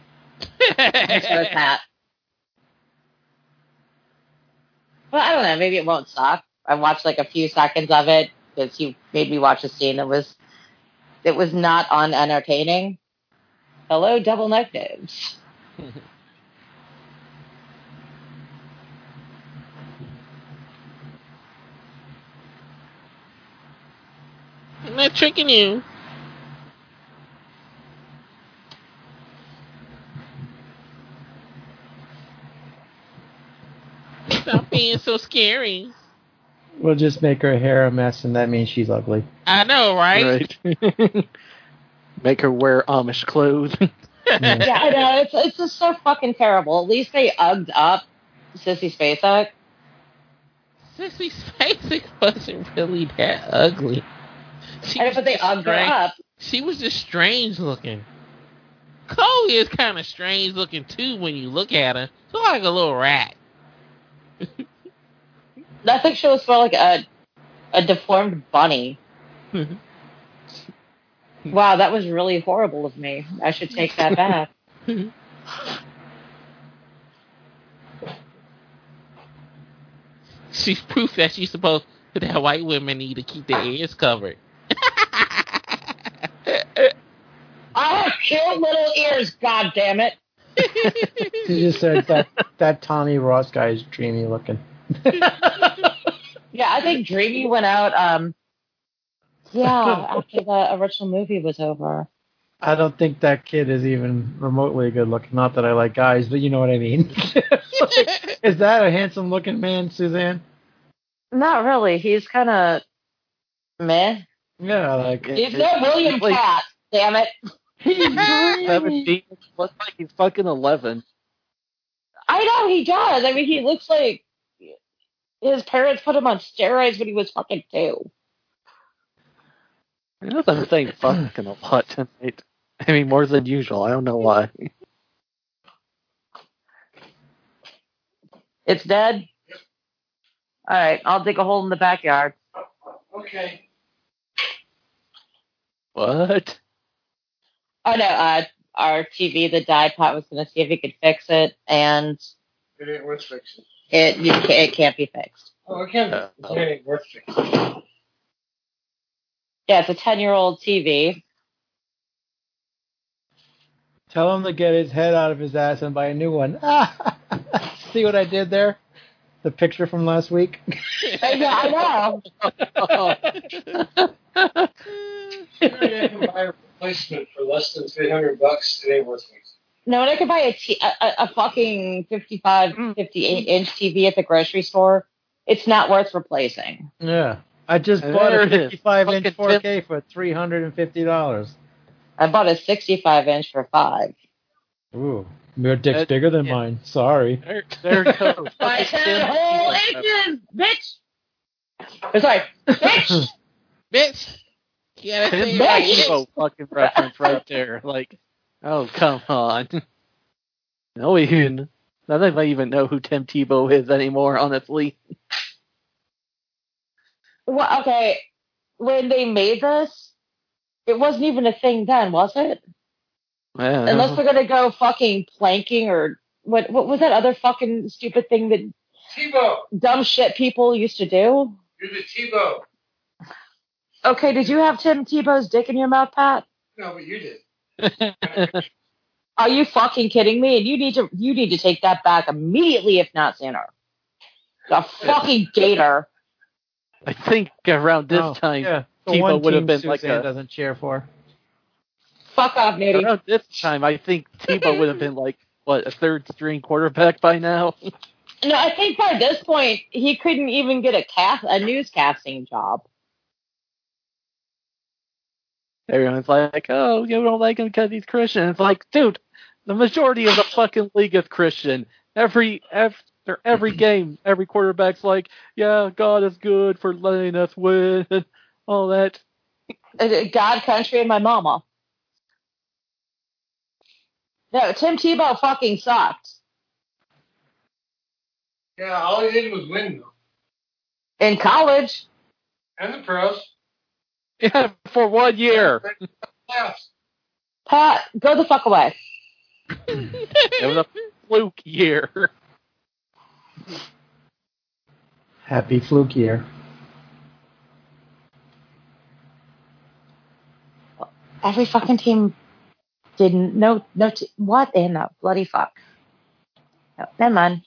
Thanks for the pat. Well, I don't know. Maybe it won't suck. I watched like a few seconds of it because you made me watch a scene that was that was not unentertaining. Hello, double negatives. I'm not tricking you. Stop being so scary. We'll just make her hair a mess, and that means she's ugly. I know, right? Right. Make her wear Amish clothes. yeah, I know. It's it's just so fucking terrible. At least they ugged up Sissy Spacek. Sissy Spacek wasn't really that ugly. She I know, was but they just ugged her up. She was just strange looking. Chloe is kind of strange looking too when you look at her. She's like a little rat. I think she was more like a a deformed bunny. Wow, that was really horrible of me. I should take that back. She's proof that she's supposed that white women need to keep their ears covered. I have oh, cute little ears, god damn it. She just said that that Tommy Ross guy is dreamy looking. Yeah, I think Dreamy went out um yeah, after the original movie was over. I don't think that kid is even remotely good looking. Not that I like guys, but you know what I mean. is that a handsome looking man, Suzanne? Not really. He's kinda meh. Yeah, like He's no William like- Katt, damn it. He's. Seventeen looks like he's fucking eleven. I know he does. I mean, he looks like his parents put him on steroids when he was fucking two. I know I'm saying fucking a lot tonight. I mean, more than usual. I don't know why. It's dead. All right, I'll dig a hole in the backyard. Okay. What? Oh no, uh, our TV, the die pot, was going to see if he could fix it, and It ain't worth fixing. it you can't, it can't be fixed. Oh, it can't. Uh, It ain't worth fixing. Yeah, it's a ten-year-old TV. Tell him to get his head out of his ass and buy a new one. See what I did there? The picture from last week. I know. I can buy a replacement for less than three hundred bucks. It ain't worth fixing. No, and I could buy a, t- a, a- a fucking 55, mm. 58 inch TV at the grocery store. It's not worth replacing. Yeah. I just There bought a 55 inch 4K for three hundred and fifty dollars. I bought a 65 inch for five. Ooh, your dick's That- bigger than yeah. mine. Sorry. There, there it goes. I Fucking said Tim whole inches, bitch. It's like, bitch. Bitch. You gotta Tim say it like bitch. Tebow fucking reference right there. Like, oh come on. No even. I don't think I even know who Tim Tebow is anymore. Honestly. well, okay. When they made this, it wasn't even a thing then, was it? Yeah. Unless they're gonna go fucking planking or what? What was that other fucking stupid thing that Tebow, dumb shit people used to do? you're the Tebow. Okay, did you have Tim Tebow's dick in your mouth, Pat? No, but you did. Are you fucking kidding me? And you need to you need to take that back immediately, if not sooner. The fucking gator. I think around this Oh, time, yeah. Tebow would have team been like Suzanne a- doesn't cheer for. Fuck off, Nitty. around this time, I think Tebow would have been like what a third string quarterback by now. No, I think by this point he couldn't even get a cast a newscasting job. Everyone's like, "Oh, you don't like him because he's Christian." It's like, dude, the majority of the fucking league is Christian. Every after every game, every quarterback's like, "Yeah, God is good for letting us win," and all that. Uh, God, country, and my mama. No, Tim Tebow fucking sucked Yeah, all he did was win, though. in college. And the pros. Yeah, for one year. Pat, go the fuck away. It was a fluke year. Happy fluke year. Every fucking team didn't. No, no. T- what in the bloody fuck? No, never mind.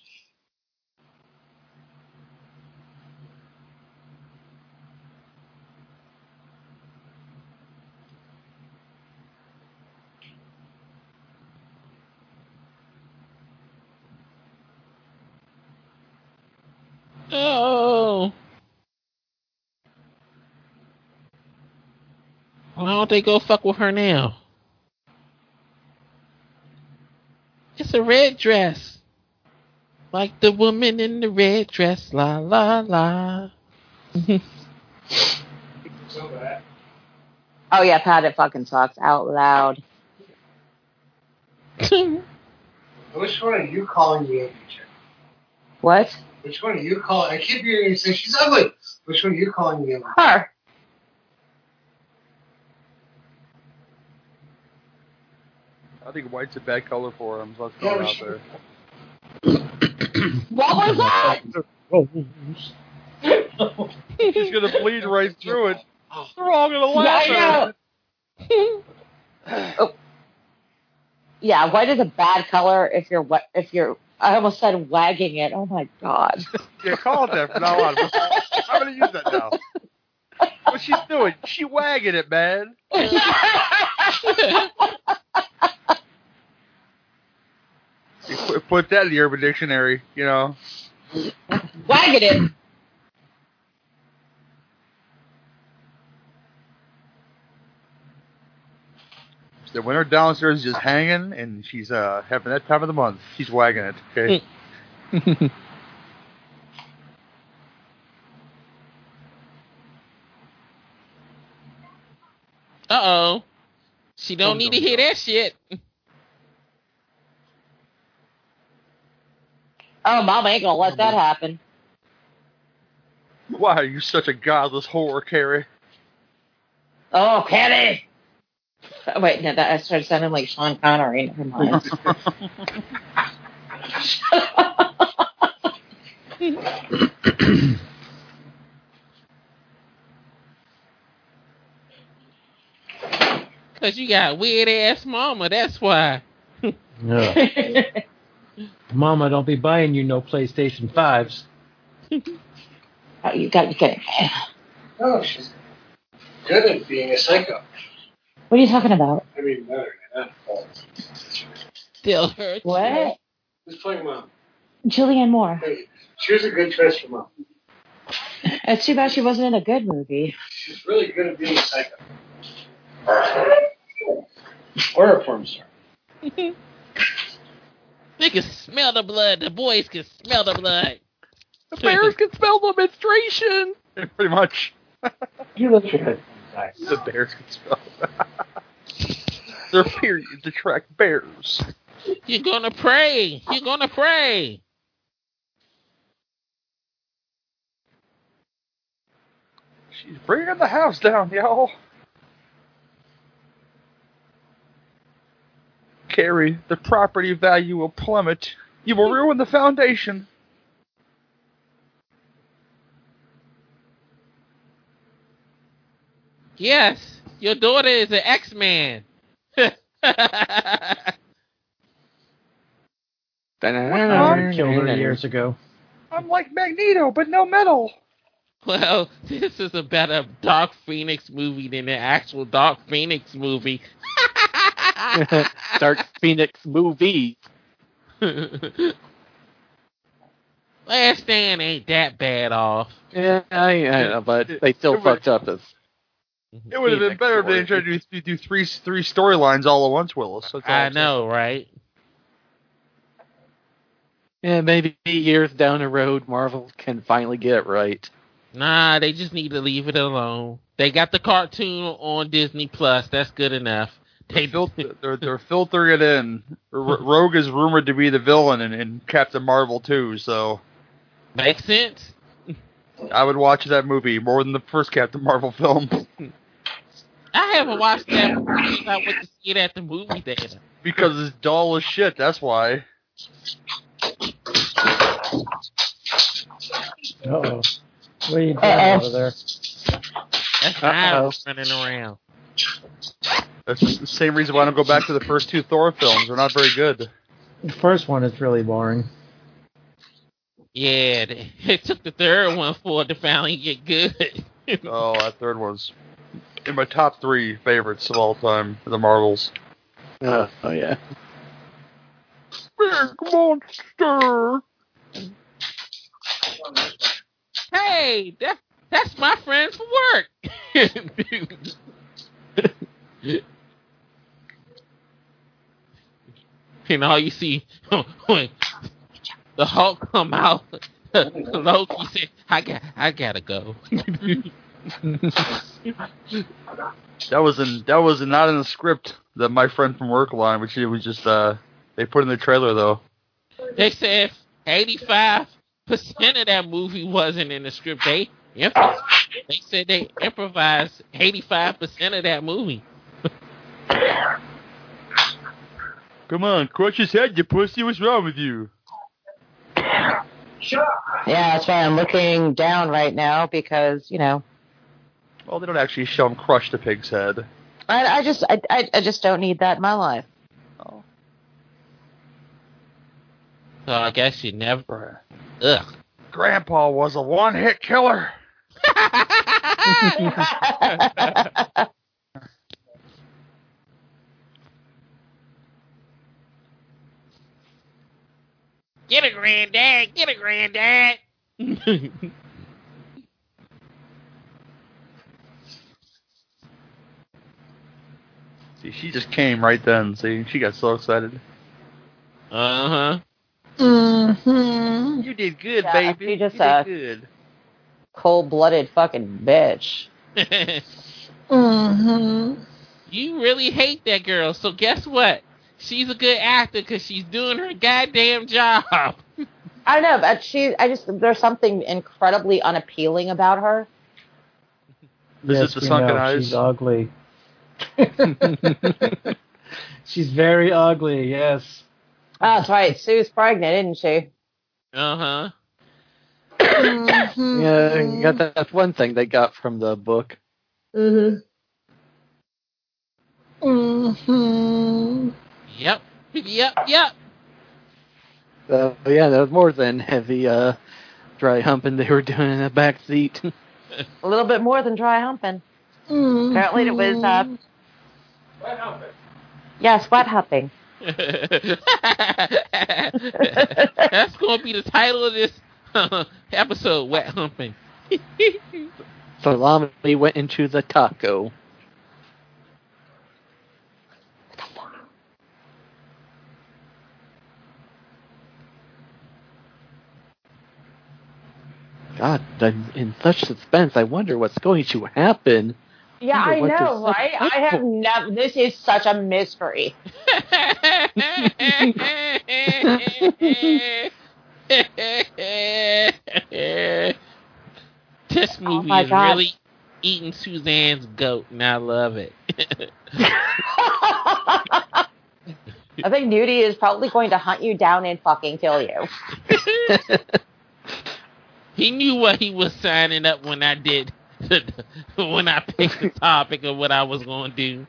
Oh. Why don't they go fuck with her now? It's a red dress. Like the woman in the red dress. La la la. Oh yeah, Pat, it fucking sucks out loud. Which one are you calling the ugly? What? Which one are you calling? I keep hearing you say she's ugly. Which one are you calling the ugly? Her. I think white's a bad color for him, so let's Yeah, throw it out should- there. What was that? He's gonna bleed right through it. They're all gonna Yeah, laugh at I oh. Yeah, white is a bad color if you're wa- if you're. I almost said wagging it. Oh my god. Yeah, call it that from now on. I'm gonna use that now. What she's doing? She wagging it, man. Put that in the Urban Dictionary, you know. wagging it. The winner downstairs is just hanging, and she's uh having that time of the month. She's wagging it. Okay. Uh oh. She don't Dum, need dum, to hear that shit. Oh, mom ain't gonna let that happen. Why are you such a godless whore, Carrie? Oh, Kenny! Oh, wait, no, that I started sounding like Sean Connery. Never mind. Cause you got weird ass mama, that's why. Yeah. Mama, don't be buying you no PlayStation 5s. oh, you got you get No, she's good at being a psycho. What are you talking about? I mean, better than that. Still hurts. What? Who's playing mom? Julianne Moore. Hey, she was a good choice for mom. It's too bad she wasn't in a good movie. She's really good at being a psycho. Or a porn star. They can smell the blood. The boys can smell the blood. The bears can smell the menstruation. Pretty much. You look good. The bears can spell. Their periods attract bears. You're gonna pray. You're gonna pray. She's bringing the house down, y'all. Carrie, the property value will plummet. You will ruin the foundation. Yes, your daughter is an X-Man. I killed her years ago. I'm like Magneto, but no metal. well, this is a better Dark Phoenix movie than the actual Dark Phoenix movie. Dark Phoenix movie. Last Stand ain't that bad off. Yeah, I, I know, but they still fucked up as. Mm-hmm. It would have been Phoenix better if they story. tried to do, do three three storylines all at once, Willis. That's I I'm saying. know, right? Yeah, maybe years down the road, Marvel can finally get it right. Nah, they just need to leave it alone. They got the cartoon on Disney Plus. That's good enough. They Fil- they're, they're filtering it in. R- Rogue is rumored to be the villain in, in Captain Marvel too, so Makes sense. I would watch that movie more than the first Captain Marvel film I haven't watched that movie since I went to see it at the movie theater. because it's dull as shit. That's why. Uh-oh. What are you doing Uh-oh. over there? That's Uh-oh. not running around. That's the same reason why I don't go back to the first two Thor films. They're not very good. The first one is really boring. Yeah, they, it took the third one for it to finally get good. Oh, that third one's in my top three favorites of all time for the Marvels. Oh, oh yeah. Big monster. hey, that that's my friend from work. and all you see when the Hulk come out, Loki said, "I got, I gotta go." That was in that was not in the script. that my friend from work line, which it was just uh they put in the trailer though. they said eighty-five percent of that movie wasn't in the script. They impro- they said they improvised eighty-five percent of that movie. Come on, crush his head, you pussy. What's wrong with you? Yeah, that's why I'm looking down right now because you know Well, they don't actually show him crush the pig's head. I, I just I, I I just don't need that in my life. Oh. So I guess you never. Ugh. Grandpa was a one-hit killer. Get a granddad, get a granddad. See, she just came right then. See, she got so excited. Uh huh. Mm-hmm. You did good, Yeah, baby. she just, you did uh, good. Cold blooded fucking bitch. Mm-hmm. You really hate that girl. So guess what? She's a good actor because she's doing her goddamn job. I don't know, but she, I just, there's something incredibly unappealing about her. Is yes, it the we sunken know. eyes? She's ugly. She's very ugly. Yes. Oh, that's right. Sue's pregnant, isn't she? Uh huh. Yeah, you got that, that's one thing they got from the book. Mm-hmm. Mm-hmm. Yep. Yep. Yep. Uh, yeah, that was more than heavy uh, dry humping they were doing in the back seat. A little bit more than dry humping. Apparently, it was. Uh, Yes, sweat humping. That's going to be the title of this episode, Wet Humping. Salami went into the taco. God, I'm in such suspense. I wonder what's going to happen. Yeah, I Wonder what know, right? I have never. This is such a mystery. this oh movie Oh is God. really eating Suzanne's goat, and I love it. I think Nudie is probably going to hunt you down and fucking kill you. he knew what he was signing up when I did when I picked the topic of what I was going to do.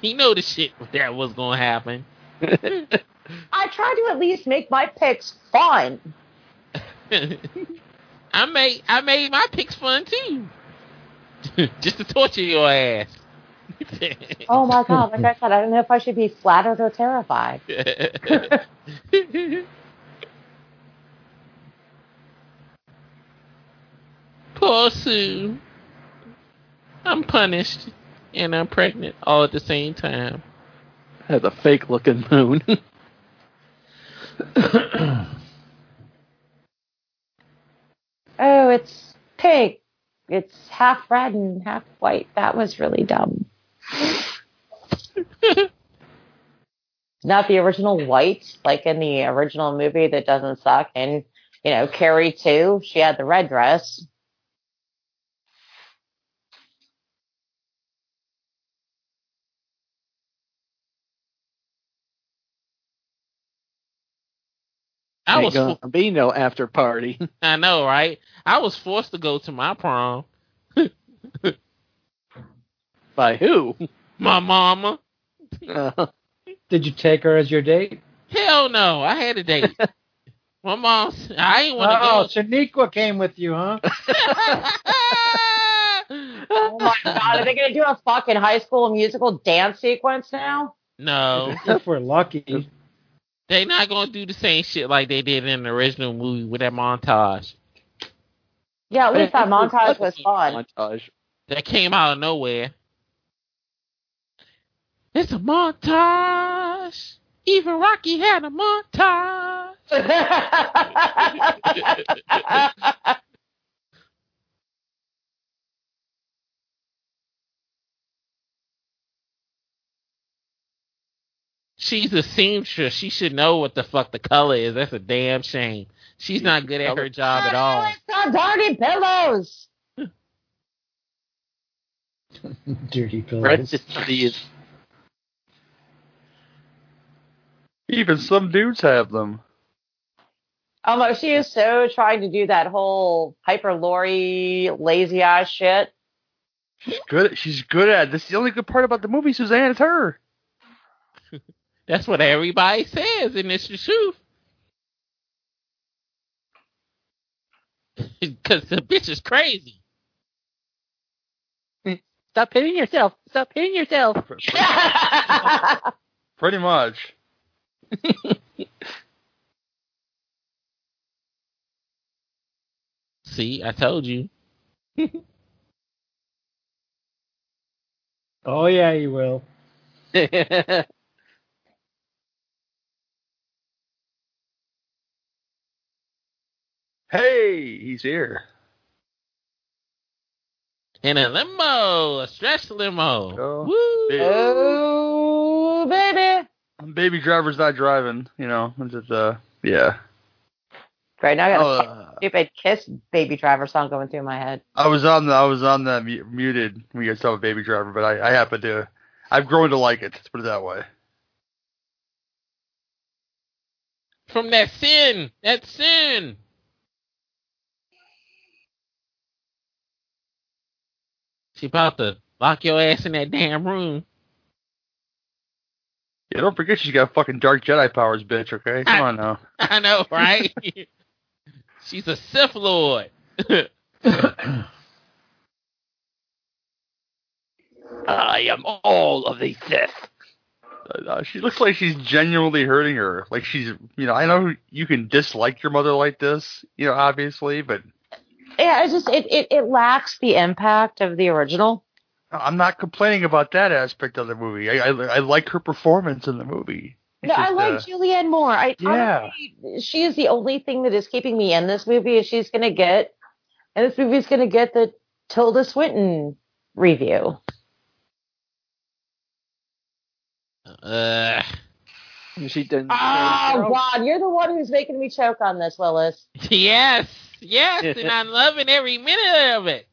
He know the shit that was going to happen. I try to at least make my picks fun. I made I made my picks fun too, just to torture your ass. Oh my god! Like I said, I don't know if I should be flattered or terrified. Poor Sue. I'm punished and I'm pregnant all at the same time. Has a fake looking moon. Oh, it's pink. It's half red and half white. That was really dumb. Not the original white, like in the original movie that doesn't suck. And, you know, Carrie too, she had the red dress. I was gonna fo- be no after party. I know, right? I was forced to go to my prom. By who? My mama. Uh, Did you take her as your date? Hell no, I had a date. my mom, I ain't want to Oh, go. Shaniqua came with you, huh? Oh my god, are they gonna do a fucking high school musical dance sequence now? no, if we're lucky. They not gonna do the same shit like they did in the original movie with that montage Yeah, at least that montage was fun. Montage. that came out of nowhere. It's a montage. Even Rocky had a montage. She's a seamstress. She should know what the fuck the color is. That's a damn shame. She's not good at her job at all. it's got dirty pillows. Dirty pillows. Even some dudes have them. Um, she is so trying to do that whole Piper Laurie lazy ass shit. She's good. She's good at. it. This is the only good part about the movie, Suzanne. It's her. That's what everybody says, and it's the truth. Because the bitch is crazy. Stop hitting yourself. Stop hitting yourself. Pretty much. See, I told you. Oh yeah, you will. Hey, he's here. In a limo, a stretch limo. Oh. Woo! Oh, baby. Baby driver's not driving, you know. It's just, uh, yeah. Right now, I got a Oh, uh, stupid Kiss Baby Driver song going through my head. I was on the I was on the mu- muted when you guys saw Baby Driver, but I, I happen to I've grown to like it. Let's put it that way. From that sin, that sin. She about to lock your ass in that damn room. Yeah, don't forget she's got fucking dark Jedi powers, bitch. Okay, come on now. I know, right? She's a Sith Lord. I am all of the Sith. Uh, she looks like she's genuinely hurting her. Like she's, you know, I know you can dislike your mother like this, you know, obviously, but Yeah, it just it, it, it lacks the impact of the original. I'm not complaining about that aspect of the movie. I I, I like her performance in the movie. It's No, I like uh, Julianne Moore. I Yeah. honestly, she is the only thing that is keeping me in this movie. Is she's gonna get, and this movie's gonna get the Tilda Swinton review. Uh, She didn't. Oh God, you're the one who's making me choke on this, Willis. yes, yes, and I'm loving every minute of it.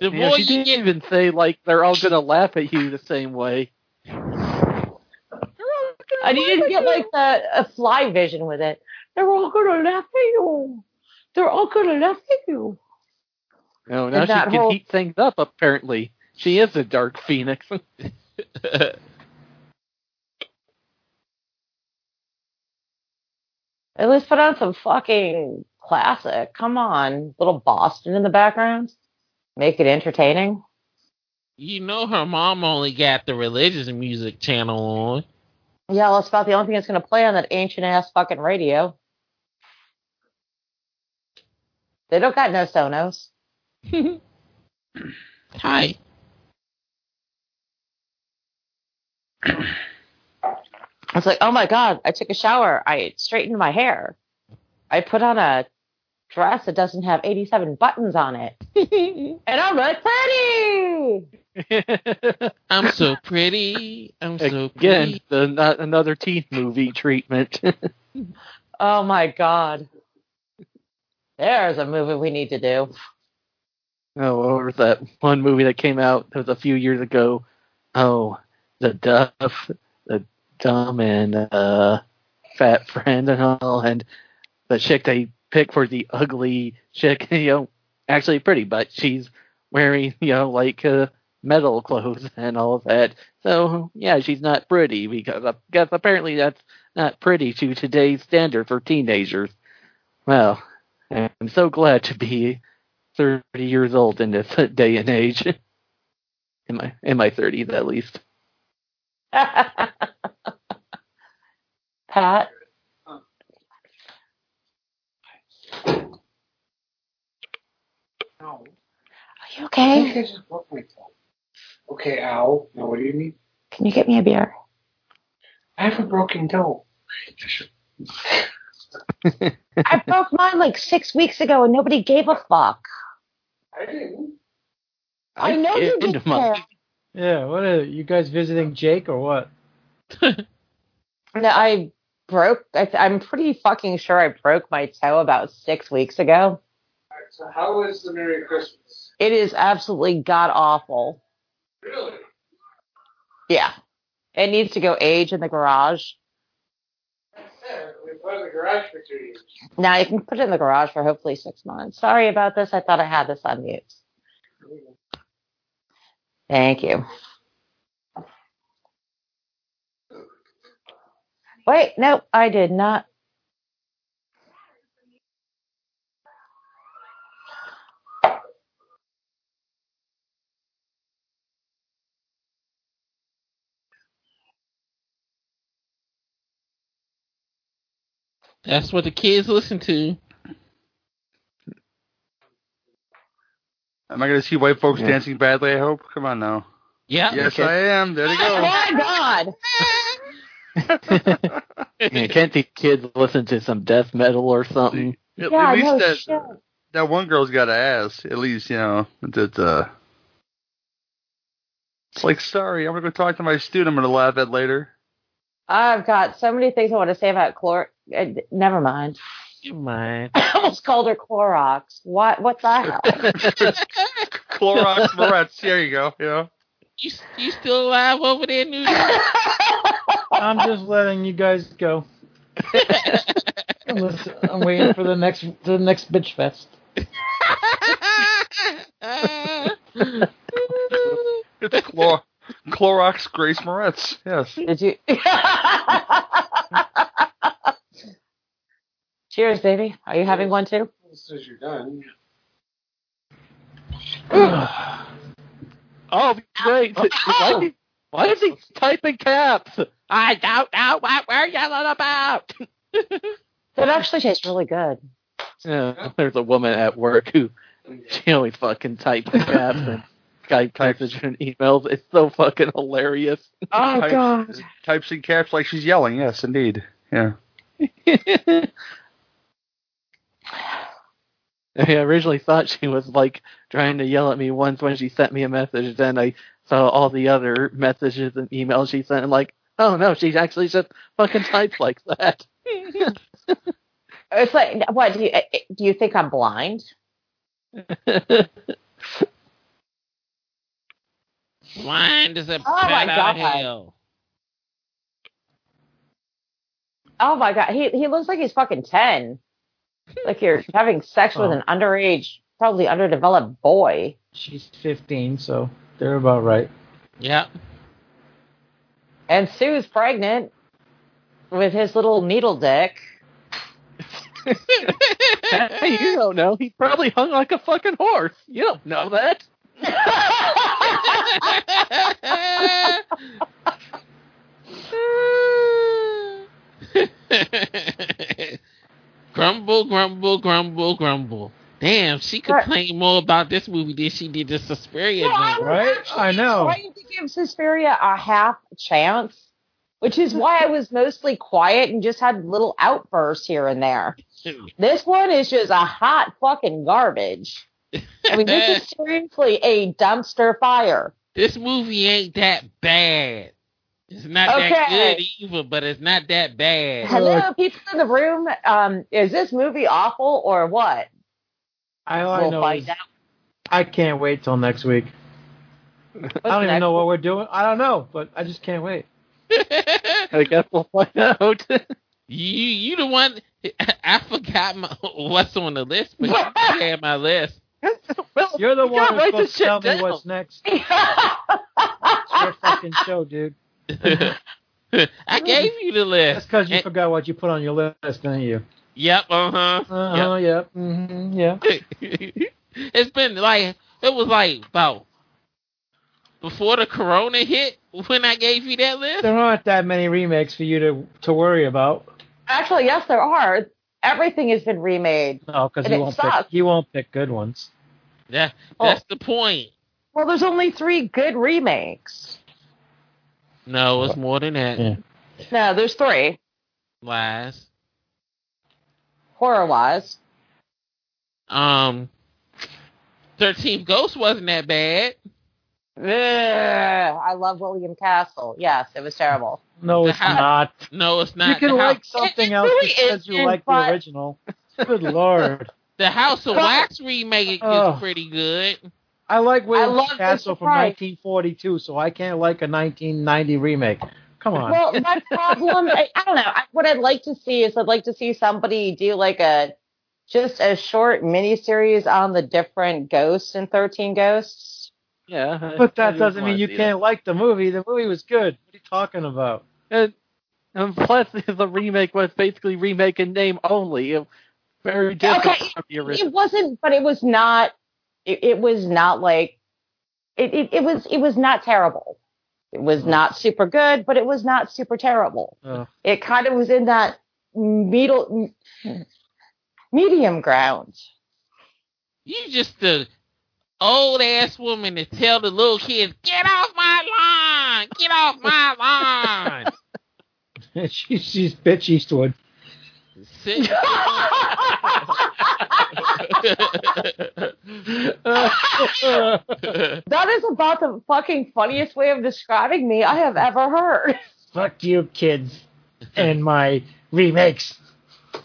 The Yeah, more she you didn't get, even say like they're all gonna laugh at you the same way. I didn't get like the a fly vision with it. They're all gonna laugh at you. They're all gonna laugh at you. No, now And she can whole- heat things up. Apparently, she is a dark phoenix. At least put on some fucking classic. Come on, little Boston in the background. Make it entertaining. you know her mom only got the religious music channel on. Yeah, well, it's about the only thing that's gonna play on that ancient ass fucking radio. They don't got no Sonos. Hi. It's like, oh my god, I took a shower. I straightened my hair. I put on a dress that doesn't have 87 buttons on it. and I'm like, pretty! I'm so pretty. I'm so Again, pretty. the not another teen movie treatment. Oh my god. There's a movie we need to do. oh, what was that one movie that came out? That was a few years ago. Oh, the Duff, the dumb and uh, fat friend and all, and the chick they pick for the ugly chick. You know, actually pretty, but she's wearing you know like uh, metal clothes and all of that. So yeah, she's not pretty because guess apparently that's not pretty to today's standard for teenagers. Well, I'm so glad to be 30 years old in this day and age. In my in my 30s at least. Pat? You okay? I just broke my toe. Okay, ow. Now what do you mean? Can you get me a beer? I have a broken toe. I broke mine like six weeks ago and nobody gave a fuck. I didn't. I, know you didn't my- care. Yeah, what are you guys visiting Jake or what? No, I broke. I, I'm pretty fucking sure I broke my toe about six weeks ago. Alright, so how was the Merry Christmas? It is absolutely god awful. Really? Yeah, it needs to go age in the garage. Yeah, we put it in the garage for two years. Now you can put it in the garage for hopefully six months. Sorry about this. I thought I had this on mute. Thank you. Wait, no, I did not. That's what the kids listen to. Am I going to see white folks Yeah. dancing badly? I hope. Come on now. Yeah. Yes, Okay. I am. There you Oh go. my god! Man, can't these kids listen to some death metal or something? At, Yeah, at least no that shit. that one girl's got an ass. At least you know that. Uh, it's like, sorry, I'm gonna go talk to my student. I'm gonna laugh at later. I've got so many things I want to say about chlor. Uh, never mind. Man. I almost called her Clorox. What? What the hell? Clorox Moretz. There you go. Yeah. You, you still alive over there, New York? I'm just letting you guys go. Listen, I'm waiting for the next the next bitch fest. It's Clor- Clorox Grace Moretz. Yes. Did you? Cheers, baby. Are you having one too? Says you're done. Oh, wait. Why, oh. why is he typing caps? I don't know what we're yelling about. It actually tastes really good. Yeah, there's a woman at work who she always fucking types in caps and Skype message and emails. It's so fucking hilarious. Oh Types- god. Types in caps like she's yelling. Yes, indeed. Yeah. I originally thought she was like trying to yell at me once when she sent me a message. Then I saw all the other messages and emails she sent. and like, oh no, she actually just fucking types like that. It's like, what do you uh, do? You think I'm blind? Blind is a Oh, my out of God. hell. Oh my god, he he looks like he's fucking ten. Like you're having sex with Oh. an underage, probably underdeveloped boy. She's 15, so they're about right. Yep. And Sue's pregnant with his little needle dick. hey, you don't know. He probably hung like a fucking horse. You don't know that. grumble, grumble, grumble, grumble. Damn, she complained more about this movie than she did the Suspiria Well, I Right? I know. Trying to give Suspiria a half chance, which is why I was mostly quiet and just had little outbursts here and there. This one is just a hot fucking garbage. I mean, this is seriously a dumpster fire. This movie ain't that bad. It's not that good either, but it's not that bad. Hello, people in the room. Um, is this movie awful or what? I, all I we'll know find out. I can't wait till next week. I don't even know what we're doing. I don't know, but I just can't wait. I guess we'll find out. You you the one I forgot my, what's on the list, but you had my list. well, You're the you one who's supposed to tell shit me what's next. It's your fucking show, dude. I gave you the list. That's because you And- forgot what you put on your list, didn't you? Yep, uh huh. Uh-huh, yep. hmm yeah. it's been like it was like about before the corona hit when I gave you that list. There aren't that many remakes for you to to worry about. Actually, yes, there are. Everything has been remade. No, because And he won't pick. sucks. He won't pick good ones. That Oh. that's the point. Well, there's only three good remakes. No, it's more than that. Yeah. No, there's three. Lies. Horror wise. Um, Thirteenth Ghost wasn't that bad. I love William Castle. Yes, it was terrible. No, The it's house- not. No, it's not. You can the, like house, something It else really because you like but- the original. Good lord. the House of Wax remake is Oh. pretty good. I like William love Castle from 1942, so I can't like a 1990 remake. Come on. Well, my problem, I, I don't know. I, what I'd like to see is I'd like to see somebody do like a just a short miniseries on the different ghosts in Thirteen Ghosts. Yeah, but that doesn't mean you can't like the movie. The movie was good. What are you talking about? And, and plus, the remake was basically remake in name only. It- Very different Okay, from the original. It wasn't, but it was not. It, it was not like it, it. It was. It was not terrible. It was mm. not super good, but it was not super terrible. Oh. It kind of was in that middle, medium ground. You just the old ass woman to tell the little kids, "Get off my lawn! Get off my lawn!" she, she's bitch Eastwood. Sit- That is about the fucking funniest way of describing me I have ever heard. Fuck you, kids, and my remakes.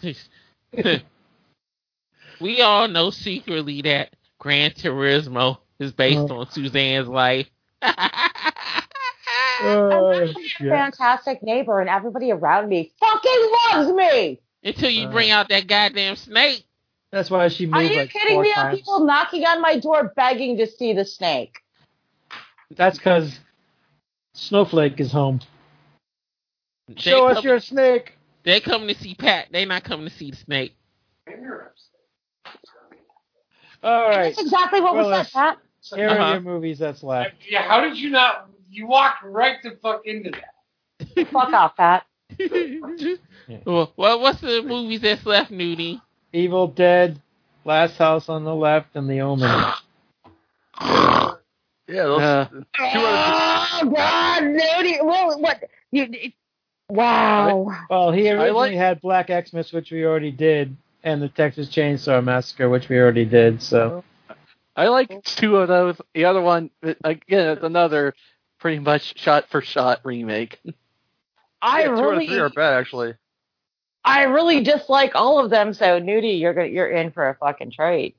we all know secretly that Gran Torino is based on Suzanne's life. Uh, yeah. Fantastic neighbor, and everybody around me fucking loves me. Until you bring out that goddamn snake. That's why she moved Are you like kidding me? Are times. people knocking on my door begging to see the snake? That's because Snowflake is home. They Show us your snake. They coming to see Pat. They not coming to see the snake. All right. That's exactly what was Willis, said, Pat. Here Uh-huh. are your movies that's left. Yeah, how did you not? You walked right the fuck into that. Fuck off, Pat. well, well, what's the movies that's left, Nudie? Evil Dead, Last House on the Left, and The Omen. Yeah, those Uh, two out Oh God, Nudie. Well, what? You? it- Wow. Well, he I originally like- had Black Xmas, which we already did, and the Texas Chainsaw Massacre, which we already did. So I like two of those. The other one, again, it's another pretty much shot for shot remake. I yeah, two out of really, three are bad actually. I really dislike all of them. So, Nudie, you're gonna, you're in for a fucking treat.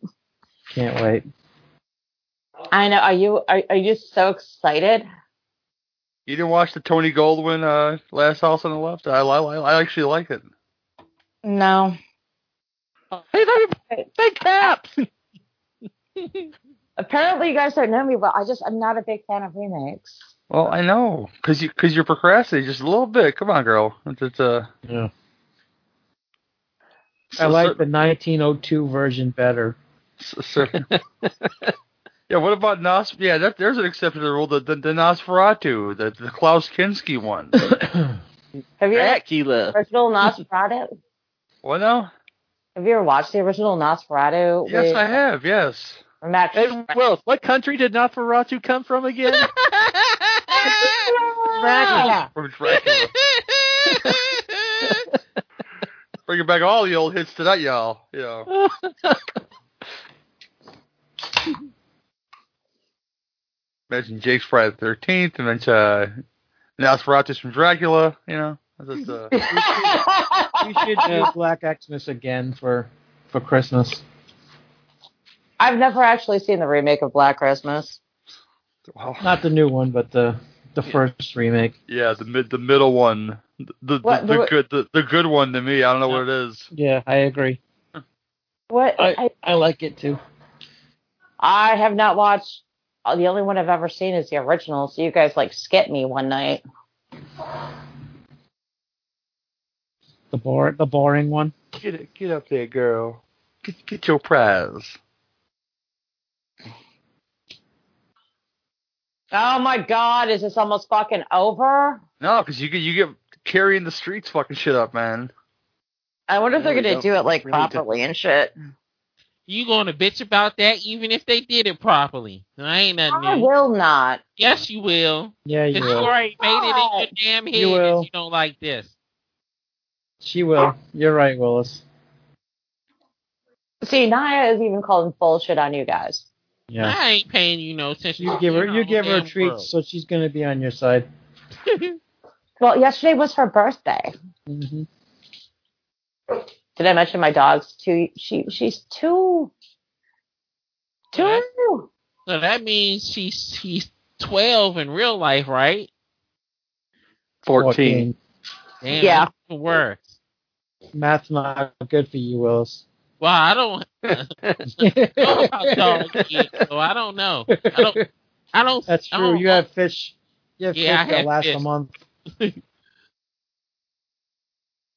can't wait. I know. Are you? Are, are you so excited? You didn't watch the Tony Goldwyn uh, Last House on the Left? I, I, I actually like it. No. Hey, they're big caps. Apparently, you guys don't know me, but I just I'm not a big fan of remakes. Well, I know, cause you, cause you're procrastinating just a little bit. Come on, girl. It's, it's uh, Yeah. I like so- the 1902 version better. so- so- yeah. What about Nos? Yeah, that, there's an exception to the rule. The the, the Nosferatu, the the Klaus Kinski one. Have you ever Dracula. original Nosferatu? what now? Have you ever watched the original Nosferatu? Yes, with I have. Yes. Max Hey, Will, what country did Nosferatu come from again? Dracula. From Dracula. Bringing back all the old hits tonight, y'all. You know. Mention Jake's Friday the Thirteenth, and then uh, Nosferatu's from Dracula. You know. Just, uh, We should do Black Xmas again for for Christmas. I've never actually seen the remake of Black Christmas. well, Not the new one, but the the first remake. yeah, the mid, the middle one, the the, What- the, what- good, the, the good one to me. I don't know what it is. Yeah, I agree. What? I I, I like it too. I have not watched. uh, The only one I've ever seen is the original. So you guys like skip me one night. The bore the boring one. Get it, get up there, girl. Get, get your prize. Oh my God! Is this almost fucking over? No, because you get you get carrying the streets fucking shit up, man. I wonder if they're Really gonna don't- it like really don't. properly and shit. You gonna bitch about that even if they did it properly? I ain't nothing I new. will not. Yes, you will. Yeah, you Because you will. already made it in your damn head You will. you don't like this. She will. You're right, Willis. See, Naya is even calling bullshit on you guys. Yeah. I ain't paying you no attention. You give her You're you on give her a treat, world. so she's gonna be on your side. Well, yesterday was her birthday. hmm Did I mention my dog's two? She she's two. Two. So that means she's she's twelve in real life, right? 14. Damn, Yeah. that's even worse. Math's not good for you, Willis. Well, I don't know about dogs so I don't know. I don't. I don't. That's I true. don't- You have fish. You have Yeah, I fish that had last a fish. month.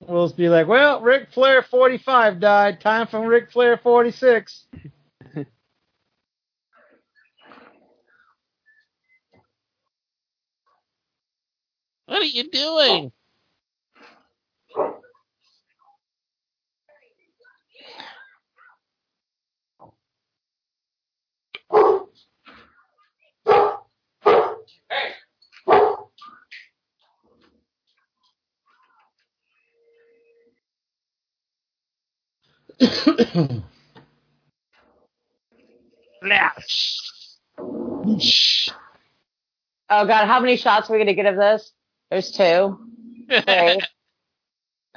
Willis be like, well, Ric Flair 45 died. Time for Ric Flair 46. What are you doing? Oh god, how many shots are we gonna get of this? There's two. Three.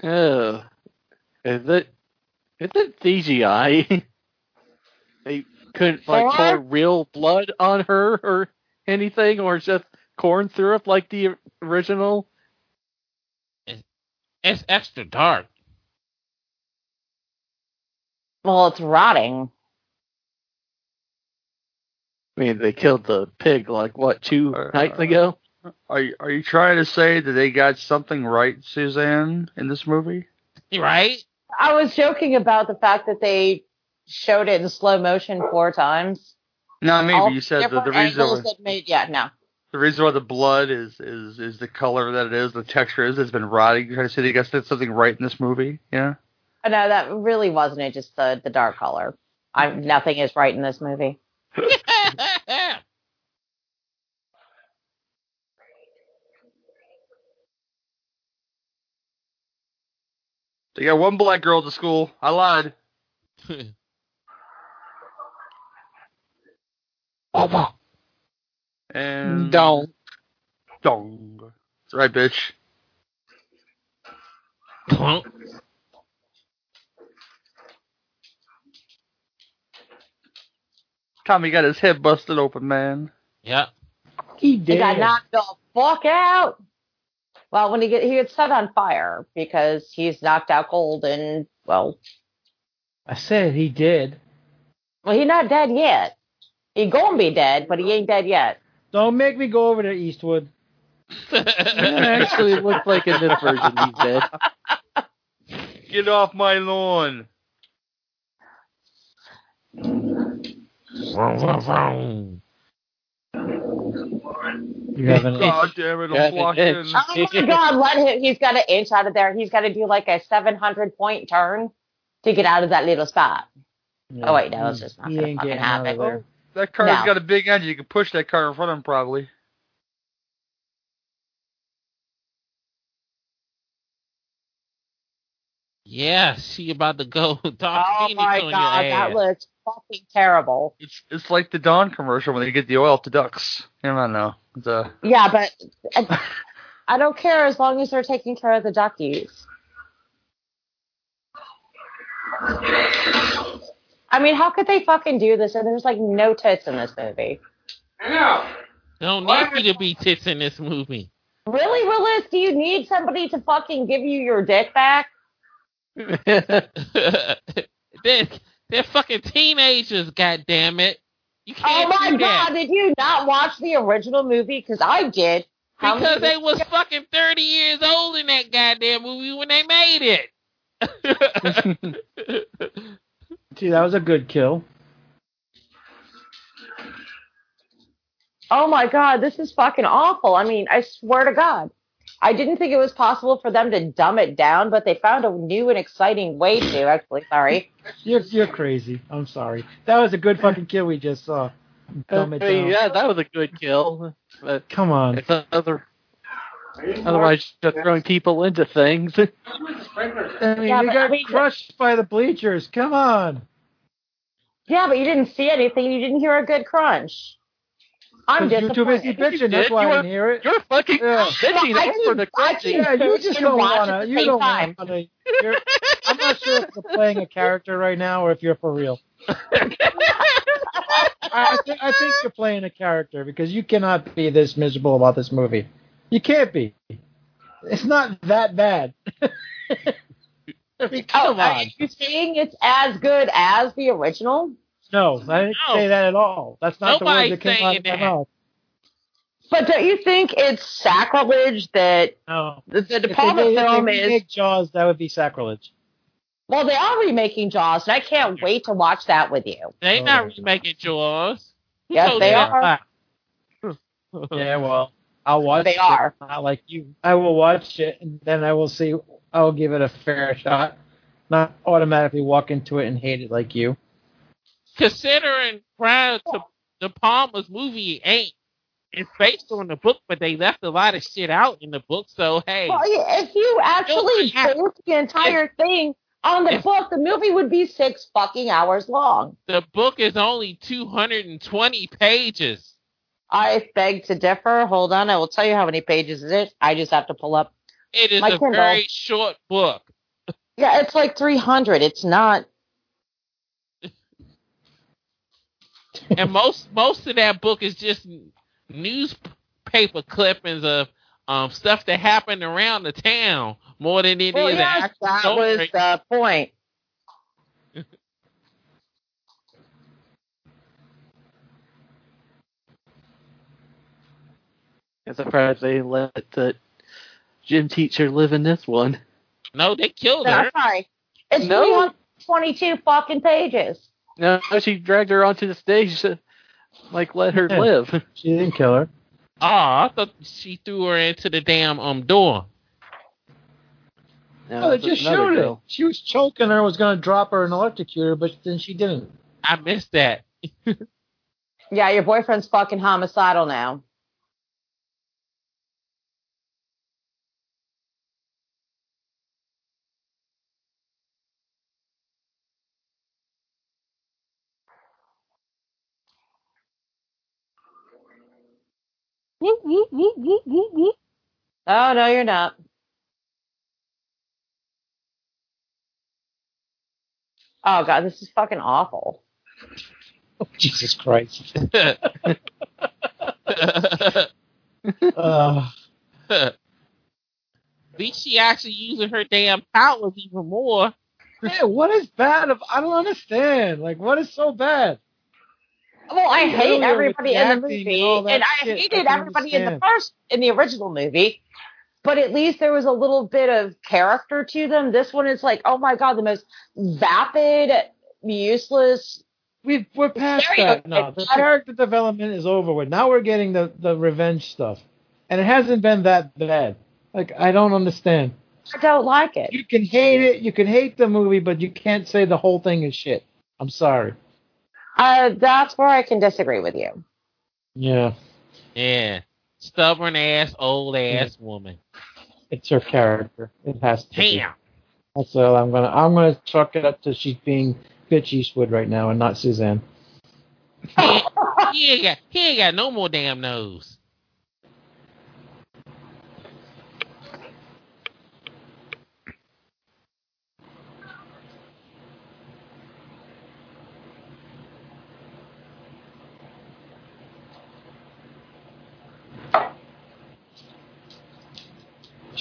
Oh, is it? Is it CGI? they couldn't like pour real blood on her or anything, or just corn syrup like the original. It's extra dark. Well, it's rotting. I mean, they killed the pig like what two Uh, nights ago. Are you, are you trying to say that they got something right, Suzanne, in this movie? Right? I was joking about the fact that they showed it in slow motion four times. No, maybe All you said the, the reason angles why, that made yeah no. the reason why the blood is, is is the color that it is, the texture is, it's been rotting. You're trying to say they got something right in this movie? Yeah. Oh, no, that really wasn't it. Just the the dark color. I'm, nothing is right in this movie. They got one black girl at the school. I lied. oh, And Don't. dong. That's right, bitch. Tommy got his head busted open, man. Yeah. He did. He got knocked the fuck out. Well, when he get he gets set on fire because he's knocked out cold and well, I said he did. well, he not dead yet. He gonna be dead, but he ain't dead yet. Don't make me go over to Eastwood. Actually, it actually looks like in this version he's dead. Get off my lawn. You have an God damn it, I'm blocked in. Oh my god, let him he's got an inch out of there. He's gotta do like a seven hundred point turn to get out of that little spot. Oh wait, no, it's just not He gonna ain't fucking getting out of happen. there. Oh, that car's No. got a big engine. You can push that car in front of him, probably. Yeah, she about to go Dark Oh my god, that ass. Looks fucking terrible. It's it's like the Dawn commercial when they get the oil to ducks. I don't know. It's a Yeah, but I, I don't care as long as they're taking care of the duckies. I mean, how could they fucking do this? And there's like no tits in this movie. I know. Don't need you to be tits in this movie. Really, Willis? Do you need somebody to fucking give you your dick back? they're, they're fucking teenagers, god damn it. You Oh can't my do that. Oh my god, did you not watch the original movie? Because I did. How Because many- they was fucking 30 years old in that goddamn movie when they made it. See, that was a good kill. Oh my god, this is fucking awful. I mean, I swear to God. I didn't think it was possible for them to dumb it down, but they found a new and exciting way to, actually. Sorry. You're you're crazy. I'm sorry. That was a good fucking kill we just saw. Dumb I it mean, down. yeah, that was a good kill. But Come on. it's other, otherwise, just throwing people into things. I mean, Yeah, you got I mean- crushed by the bleachers. Come on. Yeah, but you didn't see anything. You didn't hear a good crunch. I'm 'Cause you're too busy bitching. That's why You I were- didn't hear it. You're fucking Yeah. bitching well, over the crazy. Yeah, you just don't wanna. You don't time. wanna. You're, I'm not sure if you're playing a character right now or if you're for real. I, I, think, I think you're playing a character because you cannot be this miserable about this movie. You can't be. It's not that bad. I mean, Oh, come are on. you saying it's as good as the original? No, I didn't No. say that at all. That's not the Nobody's words that came out of my saying mouth. But don't you think it's sacrilege that No. the, the De If they Palma made- if film they is? remake Jaws, that would be sacrilege. Well, they are remaking Jaws, and I can't wait to watch that with you. they Oh. not remaking Jaws. Yes, told they you that? are. Yeah, well, I'll watch. They it, are. Not like you. I will watch it, and then I will see. I will give it a fair shot. Not automatically walk into it and hate it like you. Considering prior to De Palma's movie ain't it's based on the book, but they left a lot of shit out in the book. So hey, Well, yeah, if you actually Yeah. base the entire thing On the book, the movie would be six fucking hours long. The book is only 220 pages. I beg to differ. Hold on, I will tell you how many pages it is. I just have to pull up. It is My a Kindle. very short book. Yeah, it's like 300. It's not. And most most of that book is just newspaper clippings of um stuff that happened around the town more than it is Well, an yes, actual that was story. the point. I'm surprised they let the gym teacher live in this one. No, they killed No, her. sorry. It's No. 322 fucking pages. No, she dragged her onto the stage to, like, let her Yeah. live. She didn't kill her. Oh, I thought she threw her into the damn um door. No, Oh, they just showed it. She was choking her, was going to drop her and electrocute her, but then she didn't. I missed that. Yeah, your boyfriend's fucking homicidal now. Oh, no, you're not. Oh, God, this is fucking awful. Oh, Jesus Christ. At Uh, least she actually using her damn powers even more. yeah, what is bad? Of, I don't understand. Like, what is so bad? Well, I hate everybody in the movie, and and I I hated can everybody in the first, in the original movie. But at least there was a little bit of character to them. This one is like, oh my god, the most vapid, useless. We've, we're past that now. The character development is over with. Now we're getting the, the revenge stuff. And it hasn't been that bad. Like, I don't understand. I don't like it. You can hate it, you can hate the movie, but you can't say the whole thing is shit. I'm sorry. Uh, that's where I can disagree with you. Yeah. Yeah. Stubborn ass, old ass woman. It's her character. It has to be. Damn. That's all I'm gonna. I'm gonna chalk it up to she's being bitch Eastwood right now and not Suzanne. He ain't got he ain't got no more damn nose.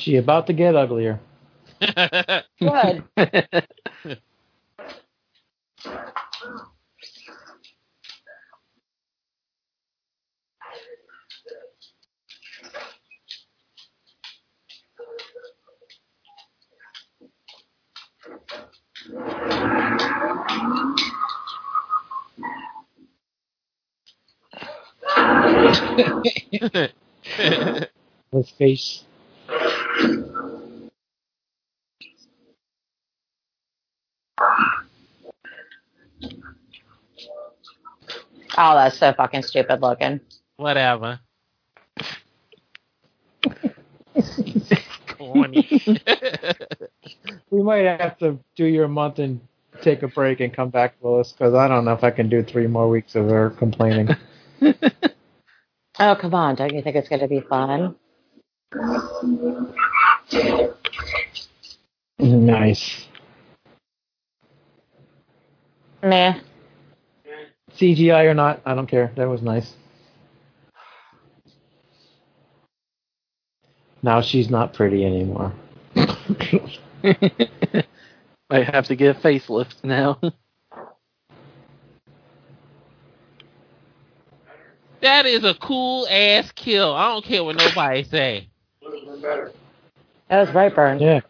She about to get uglier. Good. His face. Oh, that's so fucking stupid looking. Whatever. Corny. We might have to do your month and take a break and come back, Willis, because I don't know if I can do three more weeks of her complaining. Oh, come on. Don't you think it's going to be fun? Nice. Meh. CGI or not, I don't care. That was nice. Now she's not pretty anymore. I have to get a facelift now. that is a cool ass kill. I don't care what nobody say. That was right, Burn. Yeah.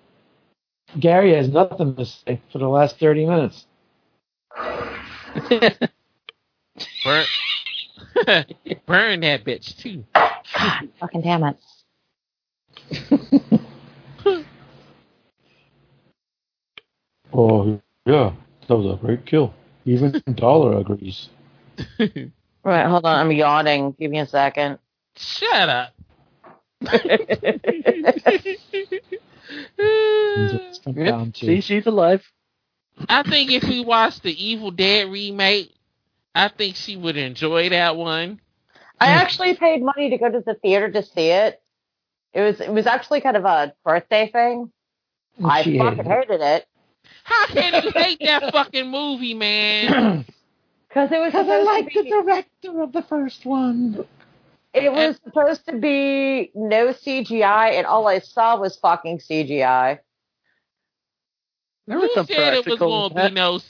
Gary has nothing to say for the last 30 minutes. Burn, burn that bitch too. God, fucking damn it. Oh, yeah. That was a great kill. Even Dollar agrees. Right, hold on. I'm yawning. Give me a second. Shut up. It's come Yep, down to- See, she's alive. I think if we watched the Evil Dead remake, I think she would enjoy that one. I actually paid money to go to the theater to see it. It was it was actually kind of a birthday thing. I She fucking hated hated it How can you hate that fucking movie, man? because it was Because I to be, director of the first one. It was supposed to be no CGI, and all I saw was fucking CGI. There Who was some said it was practical going to be no?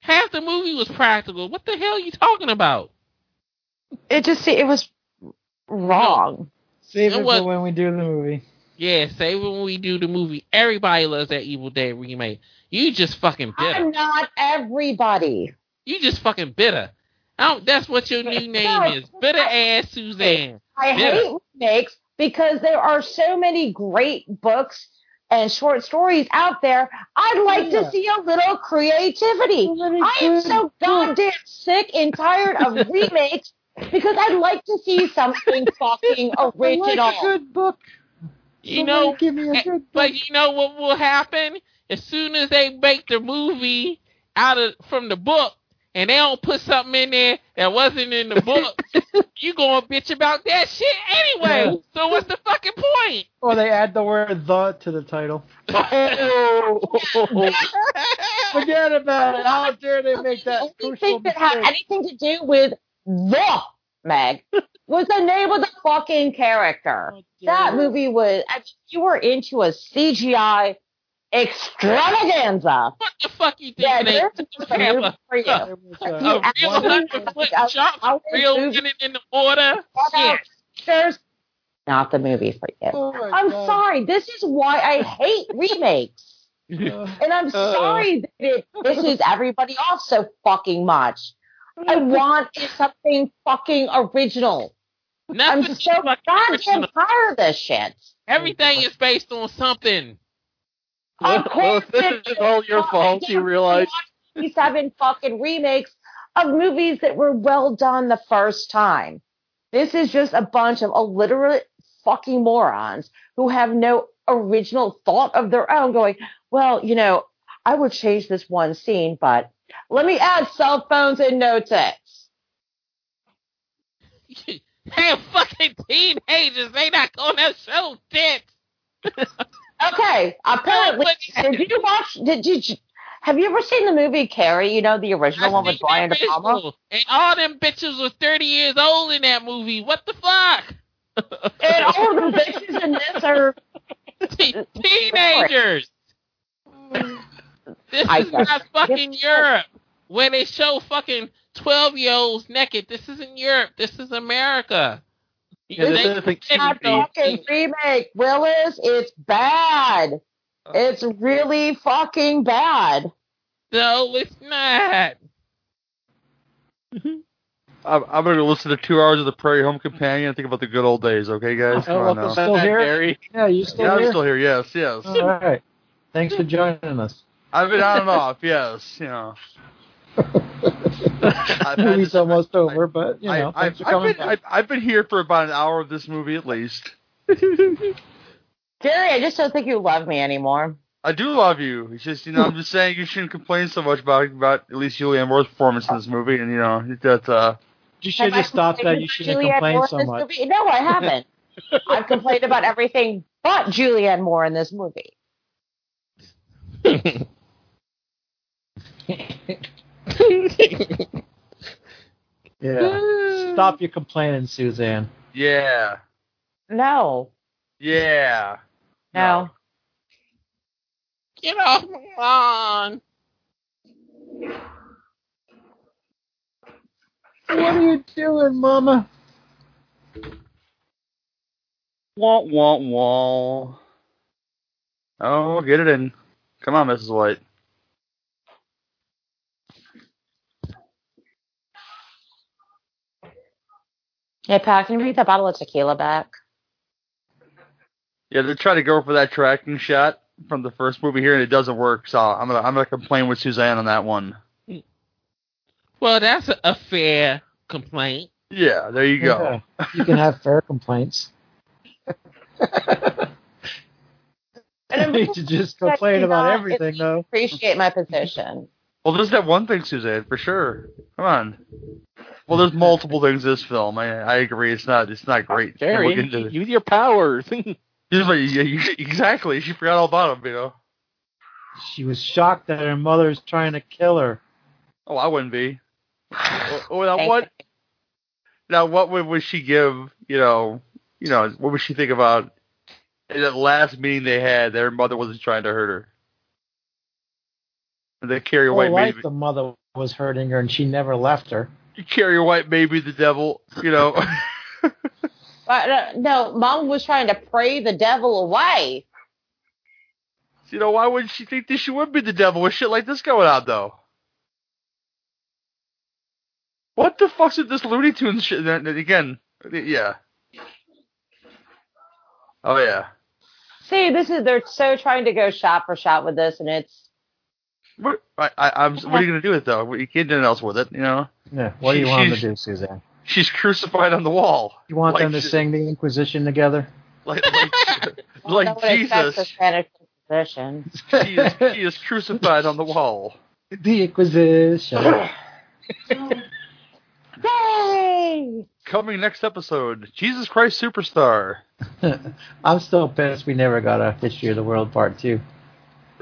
Half the movie was practical. What the hell are you talking about? It just it was wrong. Save It it was- for when we do the movie. Yeah, say when we do the movie, everybody loves that Evil Dead remake. You just fucking bitter. I'm not everybody. You just fucking bitter. I don't, that's what your new name is. Bitter ass Suzanne. I Bitter. hate remakes because there are so many great books and short stories out there. I'd like Yeah. to see a little creativity. So many I am so goddamn sick and tired of remakes because I'd like to see something fucking I original. like a good book. You Somebody know, give me a good book. but you know what will happen? As soon as they make the movie out of from the book and they don't put something in there that wasn't in the book, you gonna bitch about that shit anyway. Yeah. So what's the fucking point? Or they add the word the to the title. Forget about it. How dare they make that only crucial thing that had anything to do with the Meg was the name of the fucking character. Oh, that movie was. If you were into a CGI extravaganza, What the fuck you think yeah, they this is movie a, for you. A- real actually- hundred foot I'll- real winning in the order? Shit. There's not the movie for you. Oh I'm God. sorry. This is why I hate remakes. Uh, And I'm sorry that it pisses everybody off so fucking much. I want something fucking original. I'm so goddamn tired of this shit. Everything is based on something. Of course, this is all your fault. You realize? Seven fucking remakes of movies that were well done the first time. This is just a bunch of illiterate fucking morons who have no original thought of their own. Going, well, you know, I would change this one scene, but let me add cell phones and no text. Hey, fucking teenagers, they not gonna show tits. Okay, apparently, did you watch? Did you? Have you ever seen the movie Carrie? You know the original one with Brian De Palma. And all them bitches were 30 years old in that movie. What the fuck? And all the bitches in this are Te- teenagers. This I is not fucking Europe where they show fucking 12 year olds naked. This isn't Europe. This is America. Yeah, this isn't that fucking remake, Willis. It's bad. It's really fucking bad. no, it's not. I'm, I'm gonna listen to two hours of the Prairie Home Companion and think about the good old days. Okay, guys, oh, come Oh, on well, now. Still here? Gary. Yeah, you still Yeah, I'm still here. Yes, yes. All right. Thanks for joining us. I've been on and off. Yes, you know. Had Movie's to- almost over, but you know, I, I've, I've, been. I've, I've been here for about an hour of this movie at least. Gary, I just don't think you love me anymore. I do love you. It's just you know I'm just saying you shouldn't complain so much about about at least Julianne Moore's performance in this movie, and you know that uh You should Have I have stopped that. You shouldn't Julianne complain Moore so much. movie? No, I haven't. I've complained about everything but Julianne Moore in this movie. Yeah. Stop your complaining, Suzanne. yeah No, yeah no. Get off my lawn. What are you doing, Mama? wah wah wah. Oh, get it in. Come on, Mrs. White. Hey, Pat, can you bring that bottle of tequila back? Yeah, they're trying to go for that tracking shot from the first movie here, and it doesn't work. So I'm gonna I'm gonna complain with Suzanne on that one. Well, that's a, a fair complaint. Yeah, there you go. Yeah. You can have fair complaints. I don't need to just complain about everything, though. Appreciate my position. Well, there's that one thing, Suzanne, for sure. Come on. Well, there's multiple things in this film. I, I agree. It's not. It's not great. Jerry, We'll get into it. use your powers. Like- yeah, you- exactly. She forgot all about him. You know. She was shocked that her mother's trying to kill her. Oh, I wouldn't be. Oh, oh, now what? Now what would, would she give? You know. You know. What would she think about in that last meeting they had? Their mother wasn't trying to hurt her. And that Carrie Her White life, maybe the mother was hurting her, and she never left her. Carrie White may be the devil. You know. But uh, no, mom was trying to pray the devil away. you know why would she think that she would be the devil with shit like this going on though? What the fuck's with this Looney Tunes shit? Then then Again, yeah. Oh yeah. See, this is they're so trying to go shot for shot with this, and it's What I, I, I'm. What are you gonna do with it though? You can't do anything else with it. You know. Yeah. What do you She- want them to do, Suzanne? She's crucified on the wall. You want Like them to she- sing the Inquisition together? Like like, no like one Jesus. a Spanish position. She is, she is crucified on the wall. The Inquisition. Yay! Coming next episode, Jesus Christ Superstar. I'm still pissed we never got a History of the World Part Two.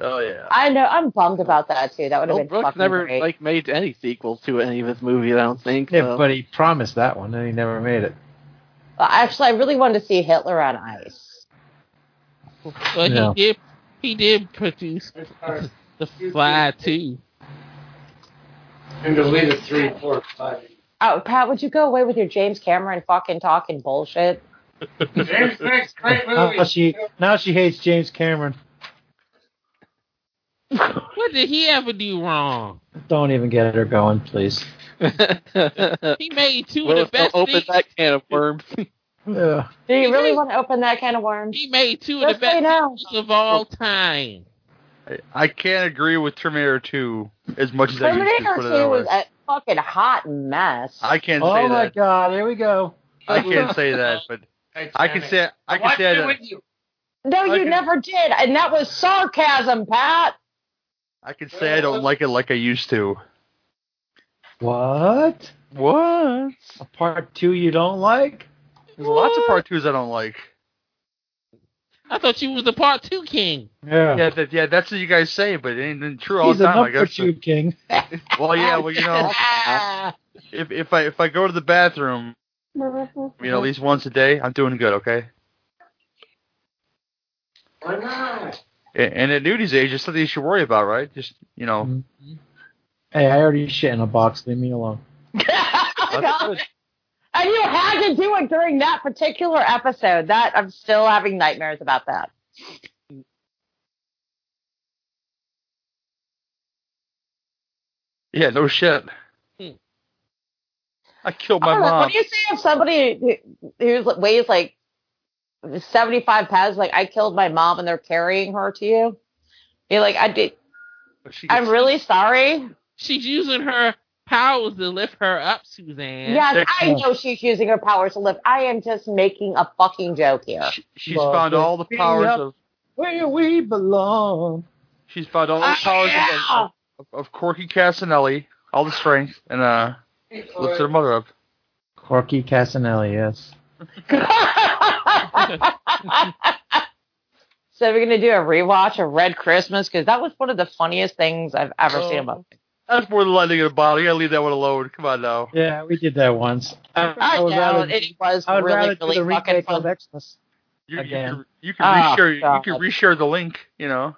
Oh yeah. I know. I'm bummed about that too. That would have Well, been Brooks fucking never great. like made any sequels to any of his movies. I don't think. Yeah, so. but he promised that one, and he never made it. Well, actually, I really wanted to see Hitler on ice. But Yeah. he did he did produce the Fly too. And the deleted three, four, five. Oh, Pat, would you go away with your James Cameron fucking talking bullshit? James makes great Now she now she hates James Cameron. What did he ever do wrong? Don't even get her going, please. He made two Well, of the best don't open things. that can of worms. Yeah. Do you really want to open that can of worms? He made two of the best no. of all time. I, I can't agree with Terminator 2 as much as I used to. Terminator Put it 2 was a fucking hot mess. I can't Oh say that. Oh my. God! Here we go. I can't say that, but I can say I can watched say it that. with you. no, you Okay. never did, and that was sarcasm, Pat. I can say I don't like it like I used to. What? What? A part two you don't like? There's lots of part twos I don't like. I thought you was the part two king. Yeah. Yeah, that, yeah, that's what you guys say, but it ain't ain't true all He's the time. I number guess. two king. Well, yeah, well, you know, if if I if I go to the bathroom, you know, at least once a day, I'm doing good. Okay. Why not? And, and at Nudie's age, it's something you should worry about, right? Just you know, Mm-hmm. Hey, I already shit in a box. Leave me alone. And you had to do it during that particular episode. That I'm still having nightmares about that. Yeah, no shit. Hmm. I killed my don't know, mom. What do you say if somebody who- who's like- weighs like 75 pounds, like I killed my mom, and they're carrying her to you? You're like, I did. She I'm really sorry. She's using her powers to lift her up, Suzanne. Yes, I know she's using her powers to lift. I am just making a fucking joke here. She's Love found all the powers of. Where we belong. She's found all the powers of, of, of, of Corky Casanelli, all the strength, and uh, lifted her mother up. Corky Casanelli, yes. so we're gonna do a rewatch of Red Christmas because that was one of the funniest things I've ever seen in my. Oh. That's more than lightning in a bottle. You gotta leave that one alone. Come on now. Yeah, we did that once. I, I would know rather- it was I really really the fucking remake of fun. Xmas. You, you Again. can you can Oh, reshare ah, you can reshare the link. You know.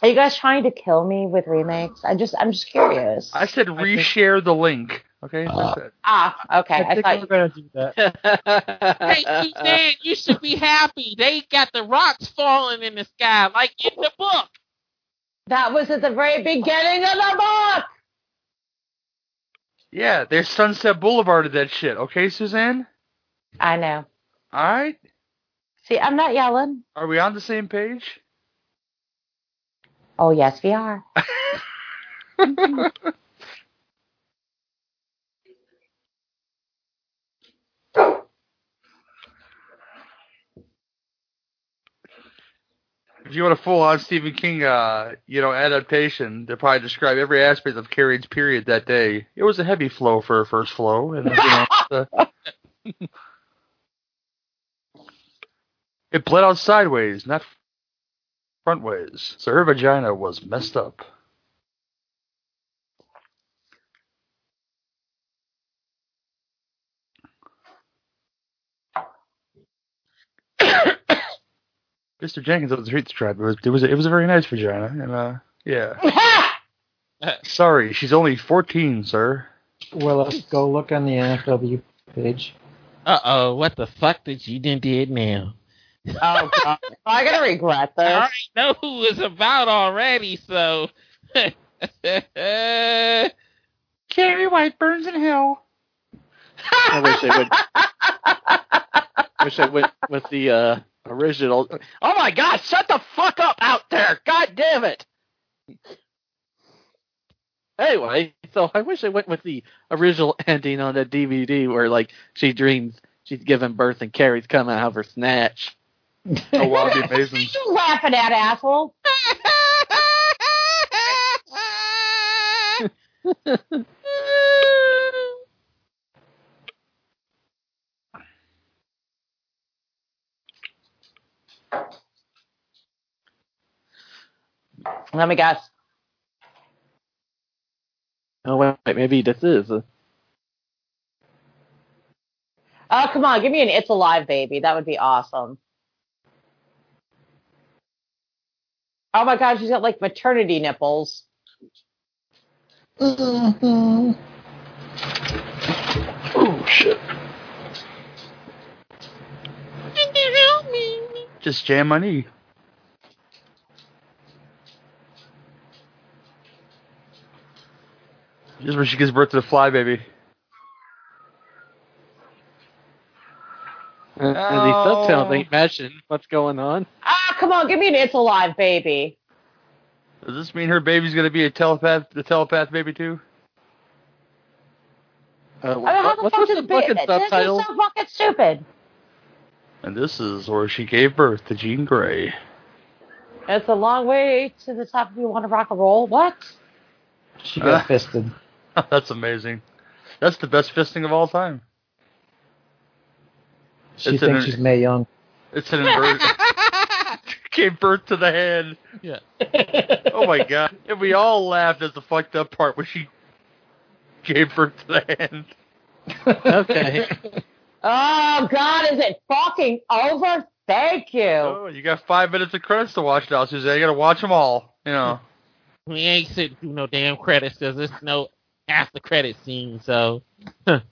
Are you guys trying to kill me with remakes? I just I'm just curious. I said reshare the link. Okay. That's it. ah, okay. I I, think thought we're gonna do that. Hey, Suzanne, you should be happy. They got the rocks falling in the sky, like in the book. that was at the very beginning of the book. Yeah, there's Sunset Boulevard of that shit. Okay, Suzanne. I know. All right. See, I'm not yelling. Are we on the same page? Oh yes, we are. if you want a full on Stephen King, uh, you know, adaptation to probably describe every aspect of Carrie's period that day, it was a heavy flow for her first flow, and you know, uh, it bled out sideways, not frontways. So her vagina was messed up. Mr. Jenkins of the Streets Tribe. It was it was it was a very nice vagina, and uh, yeah. Sorry, she's only fourteen, sir. Well, let's go look on the NFW page. Uh oh, what the fuck did you done did now? Oh god, I'm gonna regret this. I already know who it's about already, so. Carrie White burns in hell. I wish they would. wish I went with the uh, original. Oh my god! Shut the fuck up out there! God damn it! Anyway, so I wish I went with the original ending on the DVD where like she dreams she's giving birth and Carrie's coming out of her snatch. Oh wow, that'd be amazing. you laughing at asshole? Let me guess. Oh wait, maybe this is. Oh come on, give me an "It's Alive" baby. That would be awesome. Oh my god, she's got like maternity nipples. Mm-hmm. Oh shit! Just jam my knee. This is where she gives birth to the fly baby. And these Oh. subtitles ain't matching what's going on. Ah, come on, give me an "It's Alive" baby. Does this mean her baby's gonna be a telepath, the telepath baby too? Uh, I mean, how what, the what's fuck with is the ba- fucking This subtitle? is so fucking stupid. And this is where she gave birth to Jean Grey. It's a long way to the top if you want to rock and roll. What? She got Uh. fisted. That's amazing. That's the best fisting of all time. She It's an- thinks she's May Young. It's an inversion. Gave birth to the hand. Yeah. Oh my god. And we all laughed at the fucked up part where she gave birth to the hand. Okay. Oh God, is it fucking over? Thank you. Oh, you got five minutes of credits to watch now, Suzanne. You gotta watch them all. You know. we ain't sitting through no damn credits because there's no after credit scene. So that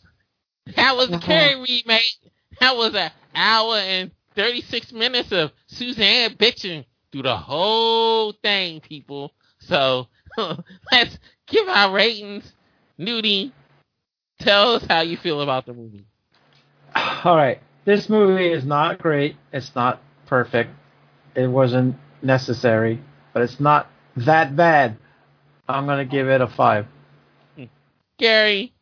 was the uh-huh. Carrie remake. That was an hour and thirty six minutes of Suzanne bitching through the whole thing, people. So let's give our ratings. Nudie, tell us how you feel about the movie. All right. This movie is not great. It's not perfect. It wasn't necessary, but it's not that bad. I'm going to give it a 5. Gary,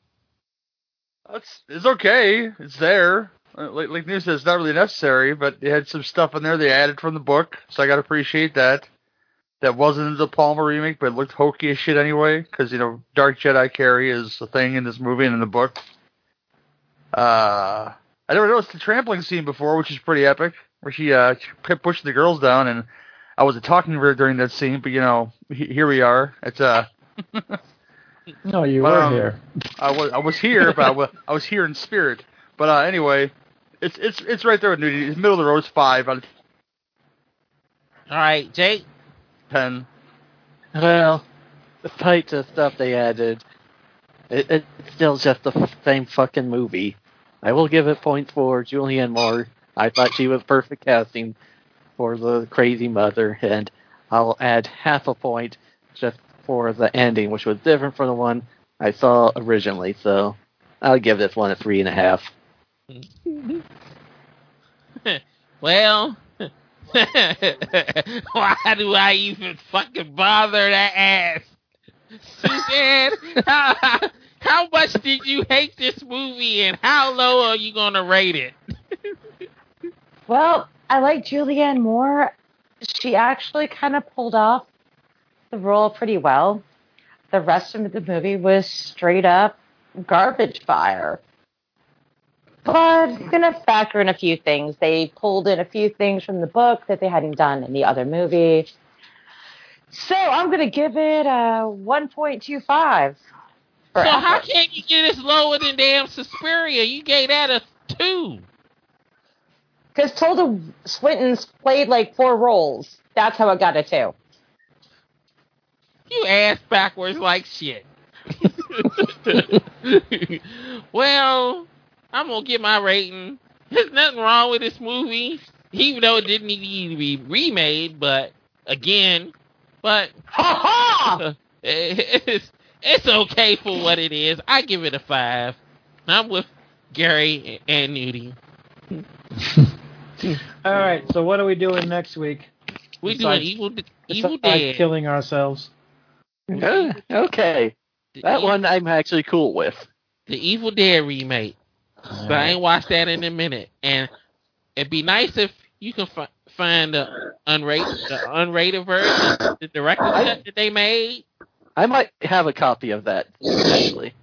It's, it's okay. It's there. Uh, Like, like News said, it's not really necessary, but they had some stuff in there they added from the book, so I gotta appreciate that. That wasn't De Palma remake, but it looked hokey as shit anyway, because, you know, Dark Jedi Carrie is a thing in this movie and in the book. Uh, I never noticed the trampling scene before, which is pretty epic, where she, uh, kept pushing the girls down, and I wasn't talking to her during that scene, but, you know, he, here we are. It's, uh, No, you But, were um, here. I was I was here, but I was, I was here in spirit. But uh, anyway, it's it's it's right there with nudity. It's middle of the road. It's five out of all right, Jake. ten. Well, despite the stuff they added, it, it's still just the same fucking movie. I will give it points for Julianne Moore. I thought she was perfect casting for the crazy mother, and I'll add half a point just for the ending, which was different from the one I saw originally. So I'll give this one a three and a half. well, why do I even fucking bother to ask? Suzanne, how, how much did you hate this movie and how low are you going to rate it? Well, I like Julianne Moore. she actually kind of pulled off the role pretty well. The rest of the movie was straight up garbage fire. But I'm gonna factor in a few things. They pulled in a few things from the book that they hadn't done in the other movie. So I'm gonna give it a 1.25. So how can you get this lower than damn Suspiria? You gave that a two. Because Tilda Swinton's played like four roles. That's how it got a two. You ass backwards like shit. well, I'm gonna get my rating. There's nothing wrong with this movie, even though it didn't need to be remade. But again, but it's it's okay for what it is. I give it a five. I'm with Gary and Nudie. All right. So what are we doing next week? We Besides- doing Evil Evil Dead. killing ourselves. Uh, okay. That one I'm actually cool with. the Evil Dead remake. But I ain't watched that in a minute, and it'd be nice if you can fi- find the unrated, the unrated version, the director's cut that they made. I might have a copy of that actually.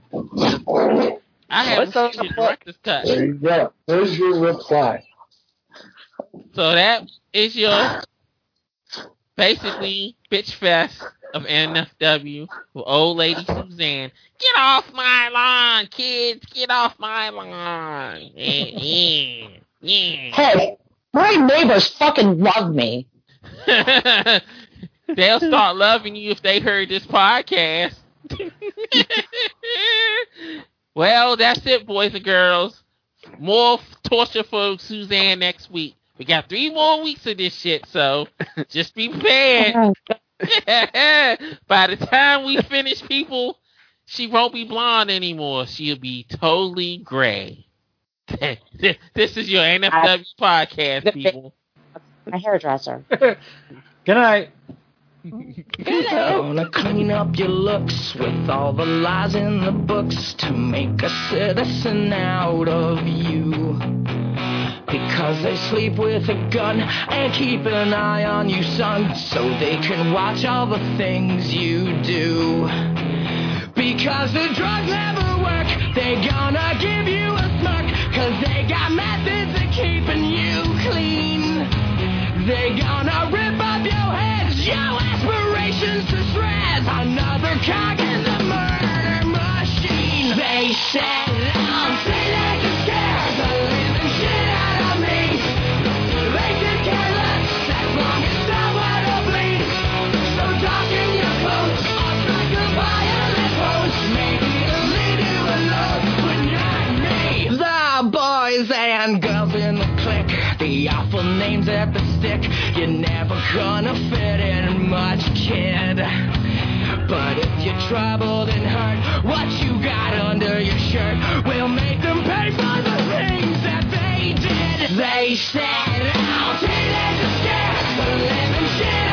I haven't What's seen the the director's cut. There you go. There's your reply. So that is your basically bitch fest of NFW with old lady Suzanne. Get off my lawn, kids! Get off my lawn! Yeah, yeah, yeah. Hey, my neighbors fucking love me. They'll start loving you if they heard this podcast. well, that's it, boys and girls. More torture for Suzanne next week. We got three more weeks of this shit, so just be prepared. Oh By the time we finish, people, she won't be blonde anymore. She'll be totally gray. this is your NFW podcast, people. My hairdresser. Good night. Gonna clean up your looks with all the lies in the books to make a citizen out of you. Because they sleep with a gun and keep an eye on you, son, so they can watch all the things you do. Because the drugs never work, they gonna give you a smirk, cause they got methods of keeping you clean. They gonna rip up your heads, your aspirations to shreds. Another cog in the murder machine. They said names at the stick. You're never gonna fit in much, kid. But if you're troubled and hurt, what you got under your shirt will make them pay for the things that they did. They set out teenagers scared, but living shit.